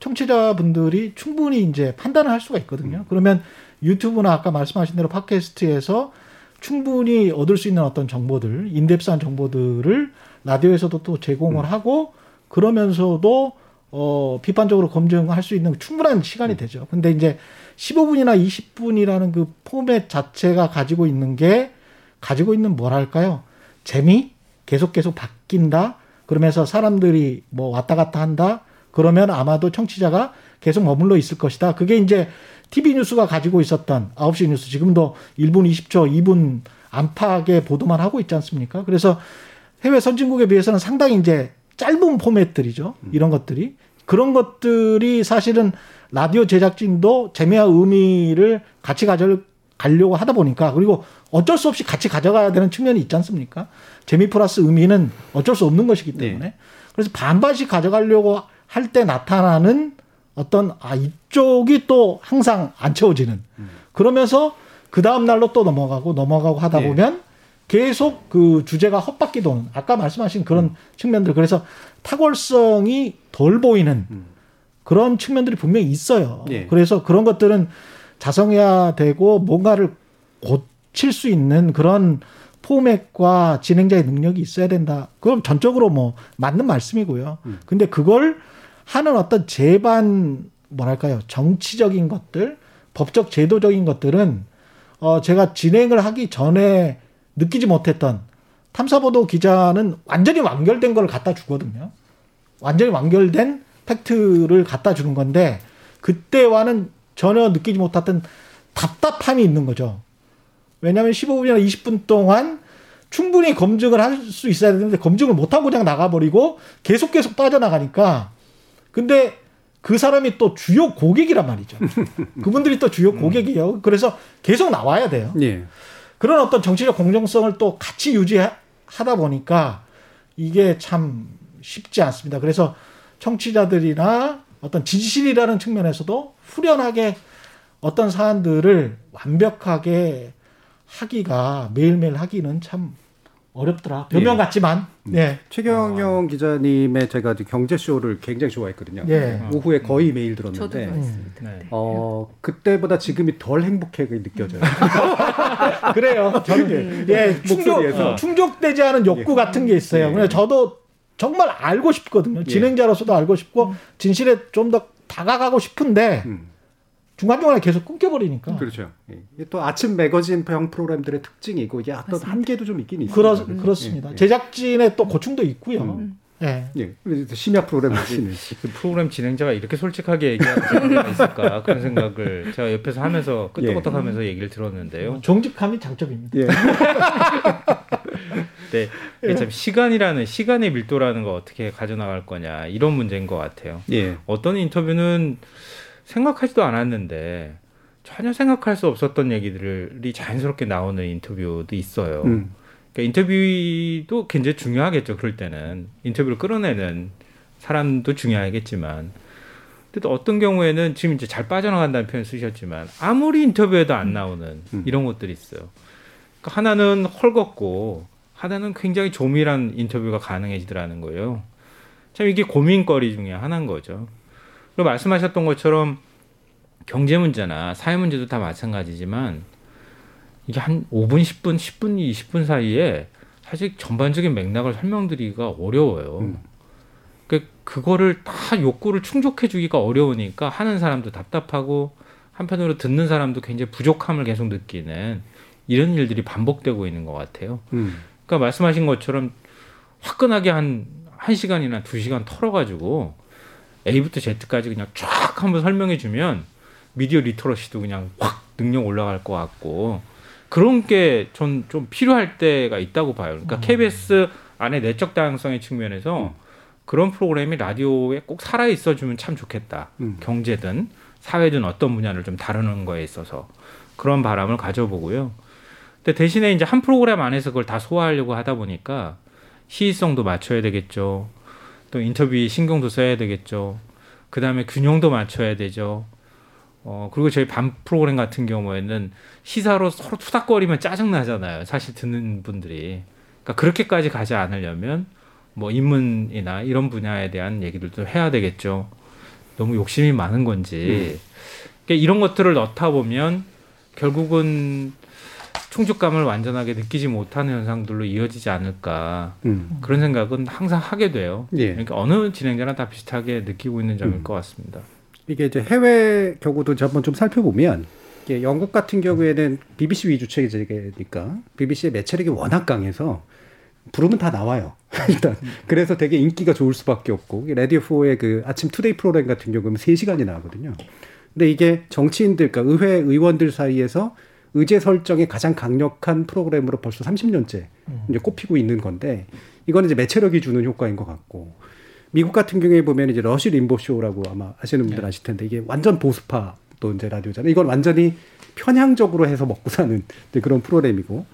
청취자분들이 충분히 이제 판단을 할 수가 있거든요. 음. 그러면 유튜브나 아까 말씀하신 대로 팟캐스트에서 충분히 얻을 수 있는 어떤 정보들, 인덱스한 정보들을 라디오에서도 또 제공을 음. 하고 그러면서도 어 비판적으로 검증할 수 있는 충분한 시간이 되죠. 근데 이제 15분이나 20분이라는 그 포맷 자체가 가지고 있는 게 가지고 있는 뭐랄까요? 재미? 계속 계속 바뀐다. 그러면서 사람들이 뭐 왔다 갔다 한다. 그러면 아마도 청취자가 계속 머물러 있을 것이다. 그게 이제 TV 뉴스가 가지고 있었던 9시 뉴스 지금도 1분 20초, 2분 안팎의 보도만 하고 있지 않습니까? 그래서 해외 선진국에 비해서는 상당히 이제 짧은 포맷들이죠. 이런 것들이. 그런 것들이 사실은 라디오 제작진도 재미와 의미를 같이 가져가려고 하다 보니까 그리고 어쩔 수 없이 같이 가져가야 되는 측면이 있지 않습니까? 재미 플러스 의미는 어쩔 수 없는 것이기 때문에. 그래서 반반씩 가져가려고 할 때 나타나는 어떤 아 이쪽이 또 항상 안 채워지는 그러면서 그 다음 날로 또 넘어가고 넘어가고 하다 예. 보면 계속 그 주제가 헛바퀴 도는 아까 말씀하신 그런 음. 측면들 그래서 탁월성이 덜 보이는 그런 측면들이 분명히 있어요. 예. 그래서 그런 것들은 자성해야 되고 뭔가를 고칠 수 있는 그런 포맷과 진행자의 능력이 있어야 된다. 그건 전적으로 뭐 맞는 말씀이고요. 근데 그걸 하는 어떤 제반 뭐랄까요 정치적인 것들, 법적 제도적인 것들은 어 제가 진행을 하기 전에 느끼지 못했던 탐사보도 기자는 완전히 완결된 걸 갖다 주거든요. 완전히 완결된 팩트를 갖다 주는 건데 그때와는 전혀 느끼지 못했던 답답함이 있는 거죠. 왜냐하면 15분이나 20분 동안 충분히 검증을 할 수 있어야 되는데 검증을 못하고 그냥 나가버리고 계속 계속 빠져나가니까 근데 그 사람이 또 주요 고객이란 말이죠. <laughs> 그분들이 또 주요 고객이에요. 그래서 계속 나와야 돼요. 예. 그런 어떤 정치적 공정성을 또 같이 유지하다 보니까 이게 참 쉽지 않습니다. 그래서 청취자들이나 어떤 지지실이라는 측면에서도 후련하게 어떤 사안들을 완벽하게 하기가 매일매일 하기는 참 어렵더라. 변명 예. 같지만. 네. 최경영 기자님의 제가 경제 쇼를 굉장히 좋아했거든요. 예. 오후에 거의 매일 들었는데, 저도 그랬습니다. 네. 어 그때보다 지금이 덜 행복해 느껴져요. <laughs> 그래요. 저는 예, 충족, 목소리에서. 충족되지 않은 욕구 같은 게 있어요. 예. 그래서 저도 정말 알고 싶거든요. 진행자로서도 알고 싶고 진실에 좀 더 다가가고 싶은데 음. 중간중간에 계속 끊겨버리니까. 그렇죠. 예. 또 아침 매거진 형 프로그램들의 특징이고 이게 어떤 한계도 좀 있긴 있어요. 그렇, 그렇습니다. 예, 예. 제작진의 또 고충도 있고요. 음. 예. 예. 심야 프로그램 하시는. 그 프로그램 진행자가 이렇게 솔직하게 얘기하는 사람이 <laughs> 있을까 그런 생각을 제가 옆에서 하면서 끄떡끄떡하면서 얘기를 들었는데요. 정직함이 장점입니다. 예. <laughs> 네, 이게 참 시간이라는 시간의 밀도라는 거 어떻게 가져나갈 거냐 이런 문제인 것 같아요. 예. 어떤 인터뷰는 생각하지도 않았는데 전혀 생각할 수 없었던 얘기들이 자연스럽게 나오는 인터뷰도 있어요. 음. 그러니까 인터뷰도 굉장히 중요하겠죠. 그럴 때는 인터뷰를 끌어내는 사람도 중요하겠지만, 근데 또 어떤 경우에는 지금 이제 잘 빠져나간다는 표현 쓰셨지만 아무리 인터뷰에도 안 나오는 음. 이런 것들이 있어요. 그러니까 하나는 헐겁고 하나는 굉장히 조밀한 인터뷰가 가능해지더라는 거예요. 참 이게 고민거리 중에 하나인 거죠. 그리고 말씀하셨던 것처럼 경제 문제나 사회 문제도 다 마찬가지지만 이게 한 5분, 10분, 10분, 20분 사이에 사실 전반적인 맥락을 설명드리기가 어려워요. 음. 그 그거를 다 욕구를 충족해 주기가 어려우니까 하는 사람도 답답하고 한편으로 듣는 사람도 굉장히 부족함을 계속 느끼는 이런 일들이 반복되고 있는 것 같아요. 음. 그러니까 말씀하신 것처럼 화끈하게 한, 한 시간이나 두 시간 털어가지고 A부터 Z까지 그냥 쫙 한번 설명해 주면 미디어 리터러시도 그냥 확 능력 올라갈 것 같고 그런 게 전 좀 필요할 때가 있다고 봐요. 그러니까 KBS 안에 내적 다양성의 측면에서 그런 프로그램이 라디오에 꼭 살아 있어 주면 참 좋겠다. 음. 경제든 사회든 어떤 분야를 좀 다루는 거에 있어서 그런 바람을 가져보고요. 근데 대신에 이제 한 프로그램 안에서 그걸 다 소화하려고 하다 보니까 시의성도 맞춰야 되겠죠. 또 인터뷰 신경도 써야 되겠죠. 그 다음에 균형도 맞춰야 되죠. 어, 그리고 저희 밤 프로그램 같은 경우에는 시사로 서로 투닥거리면 짜증나잖아요. 사실 듣는 분들이. 그러니까 그렇게까지 가지 않으려면 뭐 인문이나 이런 분야에 대한 얘기들도 해야 되겠죠. 너무 욕심이 많은 건지. 그러니까 이런 것들을 넣다 보면 결국은 충족감을 완전하게 느끼지 못하는 현상들로 이어지지 않을까 음. 그런 생각은 항상 하게 돼요. 예. 그러니까 어느 진행자나 다 비슷하게 느끼고 있는 점일 음. 것 같습니다. 이게 이제 해외 경우도 한번 좀 살펴보면 영국 같은 경우에는 BBC 위주 체제니까 BBC의 매체력이 워낙 강해서 부르면 다 나와요. <laughs> 일단 그래서 되게 인기가 좋을 수밖에 없고 라디오 4의 그 아침 Today 프로그램 같은 경우는 3시간이 나오거든요. 근데 이게 정치인들 그러니까 의회 의원들 사이에서 의제 설정에 가장 강력한 프로그램으로 벌써 30년째 이제 꼽히고 있는 건데 이거는 이제 매체력이 주는 효과인 것 같고 미국 같은 경우에 보면 이제 러시 림보 쇼라고 아마 아시는 분들 아실 텐데 이게 완전 보수파 또 이제 라디오잖아요. 이건 완전히 편향적으로 해서 먹고 사는 그런 프로그램이고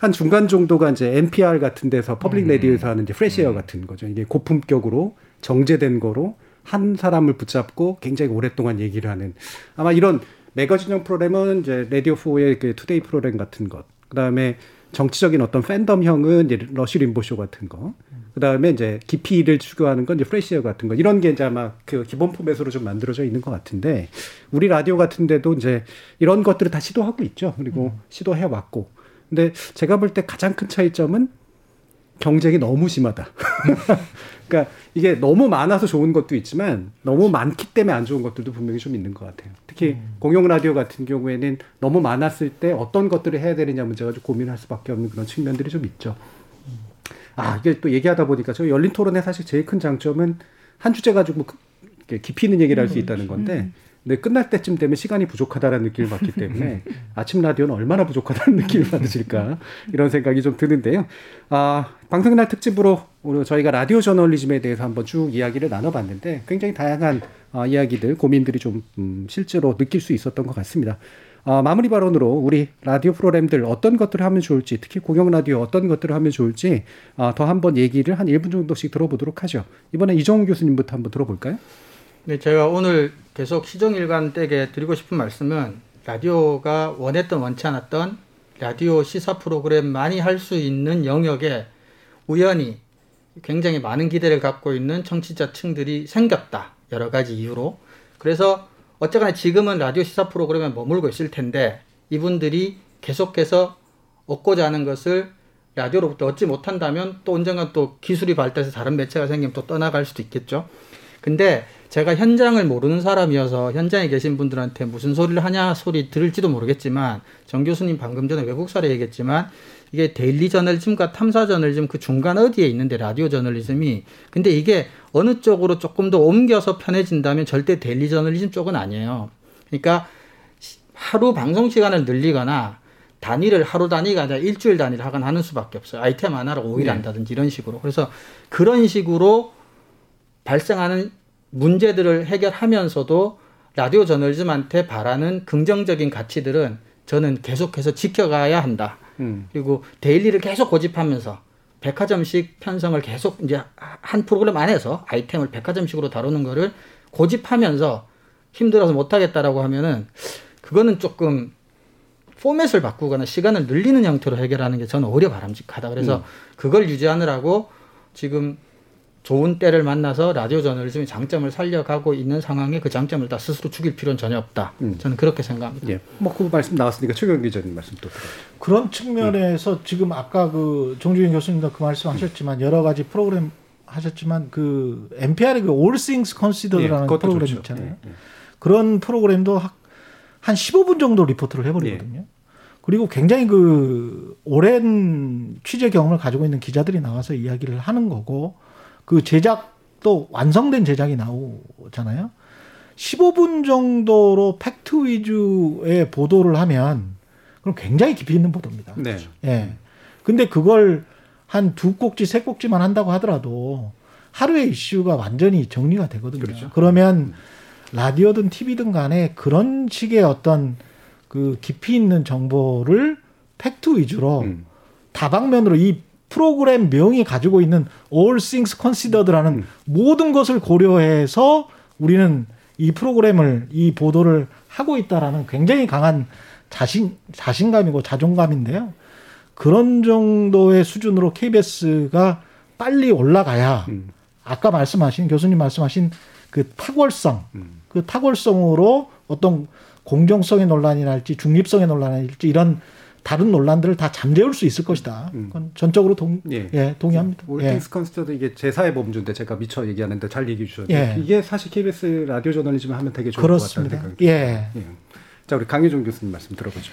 한 중간 정도가 이제 NPR 같은 데서 public radio에서 하는 이제 Fresh Air 같은 거죠. 이게 고품격으로 정제된 거로 한 사람을 붙잡고 굉장히 오랫동안 얘기를 하는 아마 이런 매거진형 프로그램은 이제 라디오 4의 그 Today 프로그램 같은 것. 그다음에 정치적인 어떤 팬덤형은 이제 러시 림보 쇼 같은 거. 그다음에 이제 깊이를 추구하는 건 이제 프레시어 같은 거. 이런 게 이제 아마 그 기본 포맷으로 좀 만들어져 있는 것 같은데 우리 라디오 같은 데도 이제 이런 것들을 다 시도하고 있죠. 그리고 시도해 왔고. 근데 제가 볼 때 가장 큰 차이점은 경쟁이 너무 심하다. <laughs> 그러니까 이게 너무 많아서 좋은 것도 있지만 너무 많기 때문에 안 좋은 것들도 분명히 좀 있는 것 같아요. 특히 공영 라디오 같은 경우에는 너무 많았을 때 어떤 것들을 해야 되느냐 문제가 좀 고민할 수밖에 없는 그런 측면들이 좀 있죠. 아 이게 또 얘기하다 보니까 저 열린 토론의 사실 제일 큰 장점은 한 주제 가지고 그- 이렇게 깊이 있는 얘기를 할 수 있다는 건데 근데 끝날 때쯤 되면 시간이 부족하다라는 느낌을 받기 때문에 <laughs> 아침 라디오는 얼마나 부족하다는 느낌을 받으실까 이런 생각이 좀 드는데요. 아, 방송날 특집으로 저희가 라디오 저널리즘에 대해서 한번 쭉 이야기를 나눠봤는데 굉장히 다양한 아, 이야기들, 고민들이 좀 음, 실제로 느낄 수 있었던 것 같습니다. 아, 마무리 발언으로 우리 라디오 프로그램들 어떤 것들을 하면 좋을지, 특히 공영 라디오 어떤 것들을 하면 좋을지 아, 더 한번 얘기를 한 1분 정도씩 들어보도록 하죠. 이번에 이정우 교수님부터 한번 들어볼까요? 네, 제가 오늘 계속 시종일관 댁에 드리고 싶은 말씀은 라디오가 원했던 원치 않았던 라디오 시사 프로그램 많이 할 수 있는 영역에 우연히 굉장히 많은 기대를 갖고 있는 청취자층들이 생겼다. 여러 가지 이유로. 그래서 어쨌거나 지금은 라디오 시사 프로그램에 머물고 있을 텐데 이분들이 계속해서 얻고자 하는 것을 라디오로부터 얻지 못한다면 또 언젠가 또 기술이 발달해서 다른 매체가 생기면 또 떠나갈 수도 있겠죠. 근데 제가 현장을 모르는 사람이어서 현장에 계신 분들한테 무슨 소리를 하냐 소리 들을지도 모르겠지만 정 교수님 방금 전에 외국 사례 얘기했지만 이게 daily 저널리즘과 탐사 저널리즘 그 중간 어디에 있는데 라디오 저널리즘이 근데 이게 어느 쪽으로 조금 더 옮겨서 편해진다면 절대 daily 저널리즘 쪽은 아니에요. 그러니까 시- 하루 방송 시간을 늘리거나 단위를 하루 단위가 아니라 일주일 단위를 하거나 하는 수밖에 없어요. 아이템 하나를 5일 네. 한다든지 이런 식으로. 그래서 그런 식으로 발생하는 문제들을 해결하면서도 라디오 저널리즘한테 바라는 긍정적인 가치들은 저는 계속해서 지켜가야 한다. 음. 그리고 데일리를 계속 고집하면서 백화점식 편성을 계속 이제 한 프로그램 안에서 아이템을 백화점식으로 다루는 거를 고집하면서 힘들어서 못하겠다라고 하면은 그거는 조금 포맷을 바꾸거나 시간을 늘리는 형태로 해결하는 게 저는 오히려 바람직하다. 그래서 음. 그걸 유지하느라고 지금 좋은 때를 만나서 라디오 저널리즘의 장점을 살려가고 있는 상황에 그 장점을 다 스스로 죽일 필요는 전혀 없다. 저는 그렇게 생각합니다. 예. 뭐그 말씀 나왔으니까 최경 기자님 말씀 또. 그런 측면에서 지금 아까 그 정주인 교수님도 그 말씀하셨지만 여러 가지 프로그램 하셨지만 그 NPR의 그 All Things 예, Considered라는 그것도 프로그램 좋죠. 있잖아요. 예, 예. 그런 프로그램도 하- 한 15분 정도 리포트를 해버리거든요. 그리고 굉장히 그 오랜 취재 경험을 가지고 있는 기자들이 나와서 이야기를 하는 거고 그 제작도 완성된 제작이 나오잖아요. 15분 정도로 팩트 위주의 보도를 하면 그럼 굉장히 깊이 있는 보도입니다. 네. 예. 근데 그걸 한 두 꼭지, 세 꼭지만 한다고 하더라도 하루의 이슈가 완전히 정리가 되거든요. 그렇죠. 그러면 라디오든 TV든 간에 그런 식의 어떤 그 깊이 있는 정보를 팩트 위주로 음. 다방면으로 이 프로그램 명이 가지고 있는 all things considered라는 음. 모든 것을 고려해서 우리는 이 프로그램을 이 보도를 하고 있다라는 굉장히 강한 자신 자신감이고 자존감인데요. 그런 정도의 수준으로 KBS가 빨리 올라가야 음. 아까 말씀하신 교수님 말씀하신 그 탁월성 음. 그 탁월성으로 어떤 공정성의 논란이랄지 중립성의 논란이랄지 이런 다른 논란들을 다 잠재울 수 있을 것이다. 그건 전적으로 동, 예. 예, 동의합니다. 예. 올팅스 컨스터도 이게 제사의 범주인데 제가 미처 얘기하는데 잘 얘기해 주셨는데 예. 이게 사실 KBS 라디오 저널리즘 하면 되게 좋을 그렇습니다. 것 같다는 생각이 예. 자 우리 강혜종 교수님 말씀 들어보죠.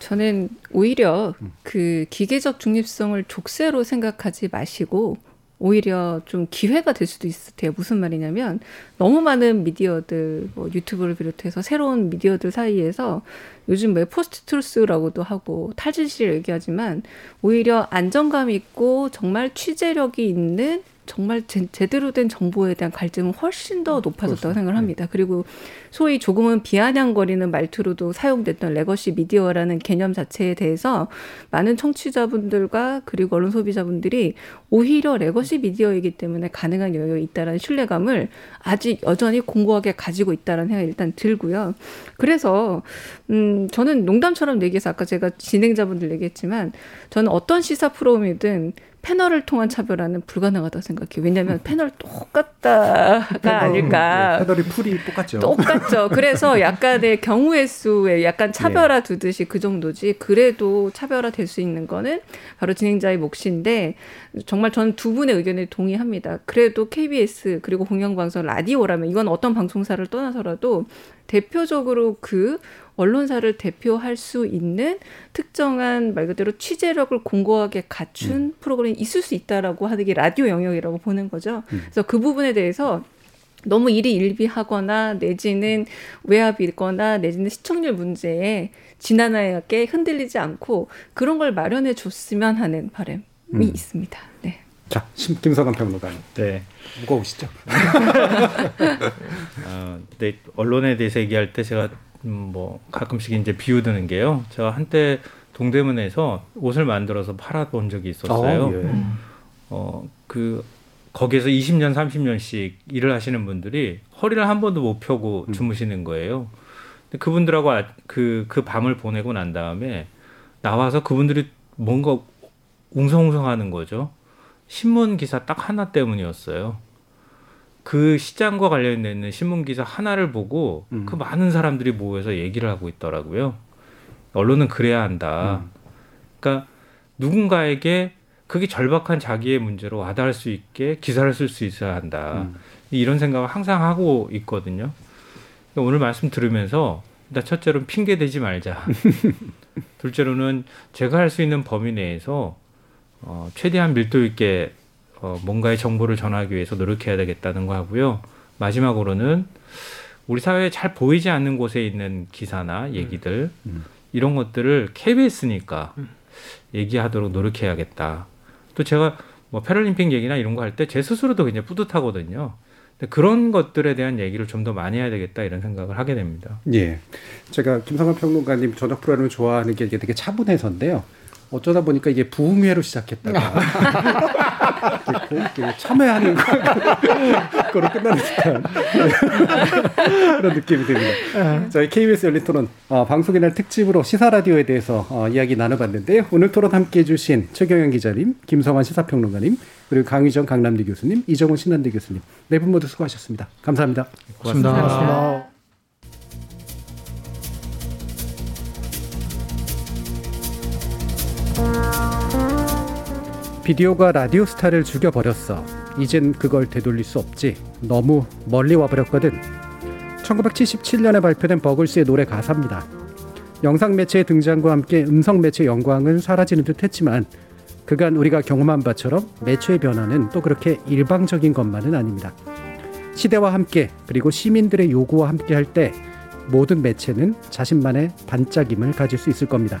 저는 오히려 그 기계적 중립성을 족쇄로 생각하지 마시고 오히려 좀 기회가 될 수도 있어요. 무슨 말이냐면 너무 많은 미디어들, 뭐 유튜브를 비롯해서 새로운 미디어들 사이에서 요즘 왜 post-truth라고도 하고 탈진실을 얘기하지만 오히려 안정감 있고 정말 취재력이 있는 정말 제, 제대로 된 정보에 대한 갈증은 훨씬 더 높아졌다고 생각을 합니다. 그리고 소위 조금은 비아냥거리는 말투로도 사용됐던 legacy 미디어라는 개념 자체에 대해서 많은 청취자분들과 그리고 언론 소비자분들이 오히려 legacy 미디어이기 때문에 가능한 여유가 있다라는 신뢰감을 아직 여전히 공고하게 가지고 있다라는 생각이 일단 들고요. 그래서 음 저는 농담처럼 얘기해서 아까 제가 진행자분들 얘기했지만 저는 어떤 시사 프로그램이든 패널을 통한 차별화는 불가능하다고 생각해요. 왜냐하면 패널 똑같다가 아닐까. 네, 패널이 pool이 똑같죠. 똑같죠. 그래서 <laughs> 약간의 경우의 수에 약간 차별화 두듯이 그 정도지. 그래도 차별화 될 수 있는 거는 바로 진행자의 몫인데 정말 저는 두 분의 의견에 동의합니다. 그래도 KBS 그리고 공영방송 라디오라면 이건 어떤 방송사를 떠나서라도 대표적으로 그 언론사를 대표할 수 있는 특정한 말 그대로 취재력을 공고하게 갖춘 음. 프로그램이 있을 수 있다라고 하는 게 라디오 영역이라고 보는 거죠. 음. 그래서 그 부분에 대해서 너무 일이 일비하거나 내지는 외압이거나 내지는 시청률 문제에 지난하게 흔들리지 않고 그런 걸 마련해 줬으면 하는 바람이 음. 있습니다. 네. 자, 김서강 평론가님. 네. 무거우시죠? <laughs> 어, 네, 언론에 대해서 얘기할 때 제가 음, 뭐 가끔씩 이제 비유드는 게요. 제가 한때 동대문에서 옷을 만들어서 팔아본 적이 있었어요. 어, 예. 어, 그 거기에서 20년, 30년씩 일을 하시는 분들이 허리를 한 번도 못 펴고 음. 주무시는 거예요. 근데 그분들하고 아, 그, 그 밤을 보내고 난 다음에 나와서 그분들이 뭔가 웅성웅성 하는 거죠. 신문 기사 딱 하나 때문이었어요. 그 시장과 관련돼 있는 신문 기사 하나를 보고 음. 그 많은 사람들이 모여서 얘기를 하고 있더라고요. 언론은 그래야 한다. 음. 그러니까 누군가에게 그게 절박한 자기의 문제로 와닿을 수 있게 기사를 쓸 수 있어야 한다. 음. 이런 생각을 항상 하고 있거든요. 그러니까 오늘 말씀 들으면서 일단 첫째로는 핑계 대지 말자. <laughs> 둘째로는 제가 할 수 있는 범위 내에서 어, 최대한 밀도 있게 어, 뭔가의 정보를 전하기 위해서 노력해야 되겠다는 거 하고요. 마지막으로는 우리 사회에 잘 보이지 않는 곳에 있는 기사나 얘기들 음. 음. 이런 것들을 KBS니까 음. 얘기하도록 노력해야겠다. 또 제가 뭐 패럴림픽 얘기나 이런 거 할 때 제 스스로도 굉장히 뿌듯하거든요. 그런 것들에 대한 얘기를 좀 더 많이 해야 되겠다 이런 생각을 하게 됩니다. 예. 제가 김성환 평론가님 저녁 프로그램을 좋아하는 게 되게 차분해서인데요. 어쩌다 보니까 이게 부흥회로 시작했다가 참여하는 <laughs> 거로 끝나는 듯한 <laughs> 그런 느낌이 듭니다. 저희 KBS 열린 토론 어, 방송의 날 특집으로 시사 라디오에 대해서 어, 이야기 나눠봤는데요. 오늘 토론 함께해 주신 최경영 기자님, 김성환 시사평론가님, 그리고 강희정 강남대 교수님, 이정훈 신한대 교수님 네 분 모두 수고하셨습니다. 감사합니다. 고맙습니다. 고맙습니다. 비디오가 라디오 스타를 죽여버렸어. 이젠 그걸 되돌릴 수 없지. 너무 멀리 와버렸거든. 1977년에 발표된 버글스의 노래 가사입니다. 영상 매체의 등장과 함께 음성 매체 영광은 사라지는 듯 했지만 그간 우리가 경험한 바처럼 매체의 변화는 또 그렇게 일방적인 것만은 아닙니다. 시대와 함께 그리고 시민들의 요구와 함께 할 때 모든 매체는 자신만의 반짝임을 가질 수 있을 겁니다.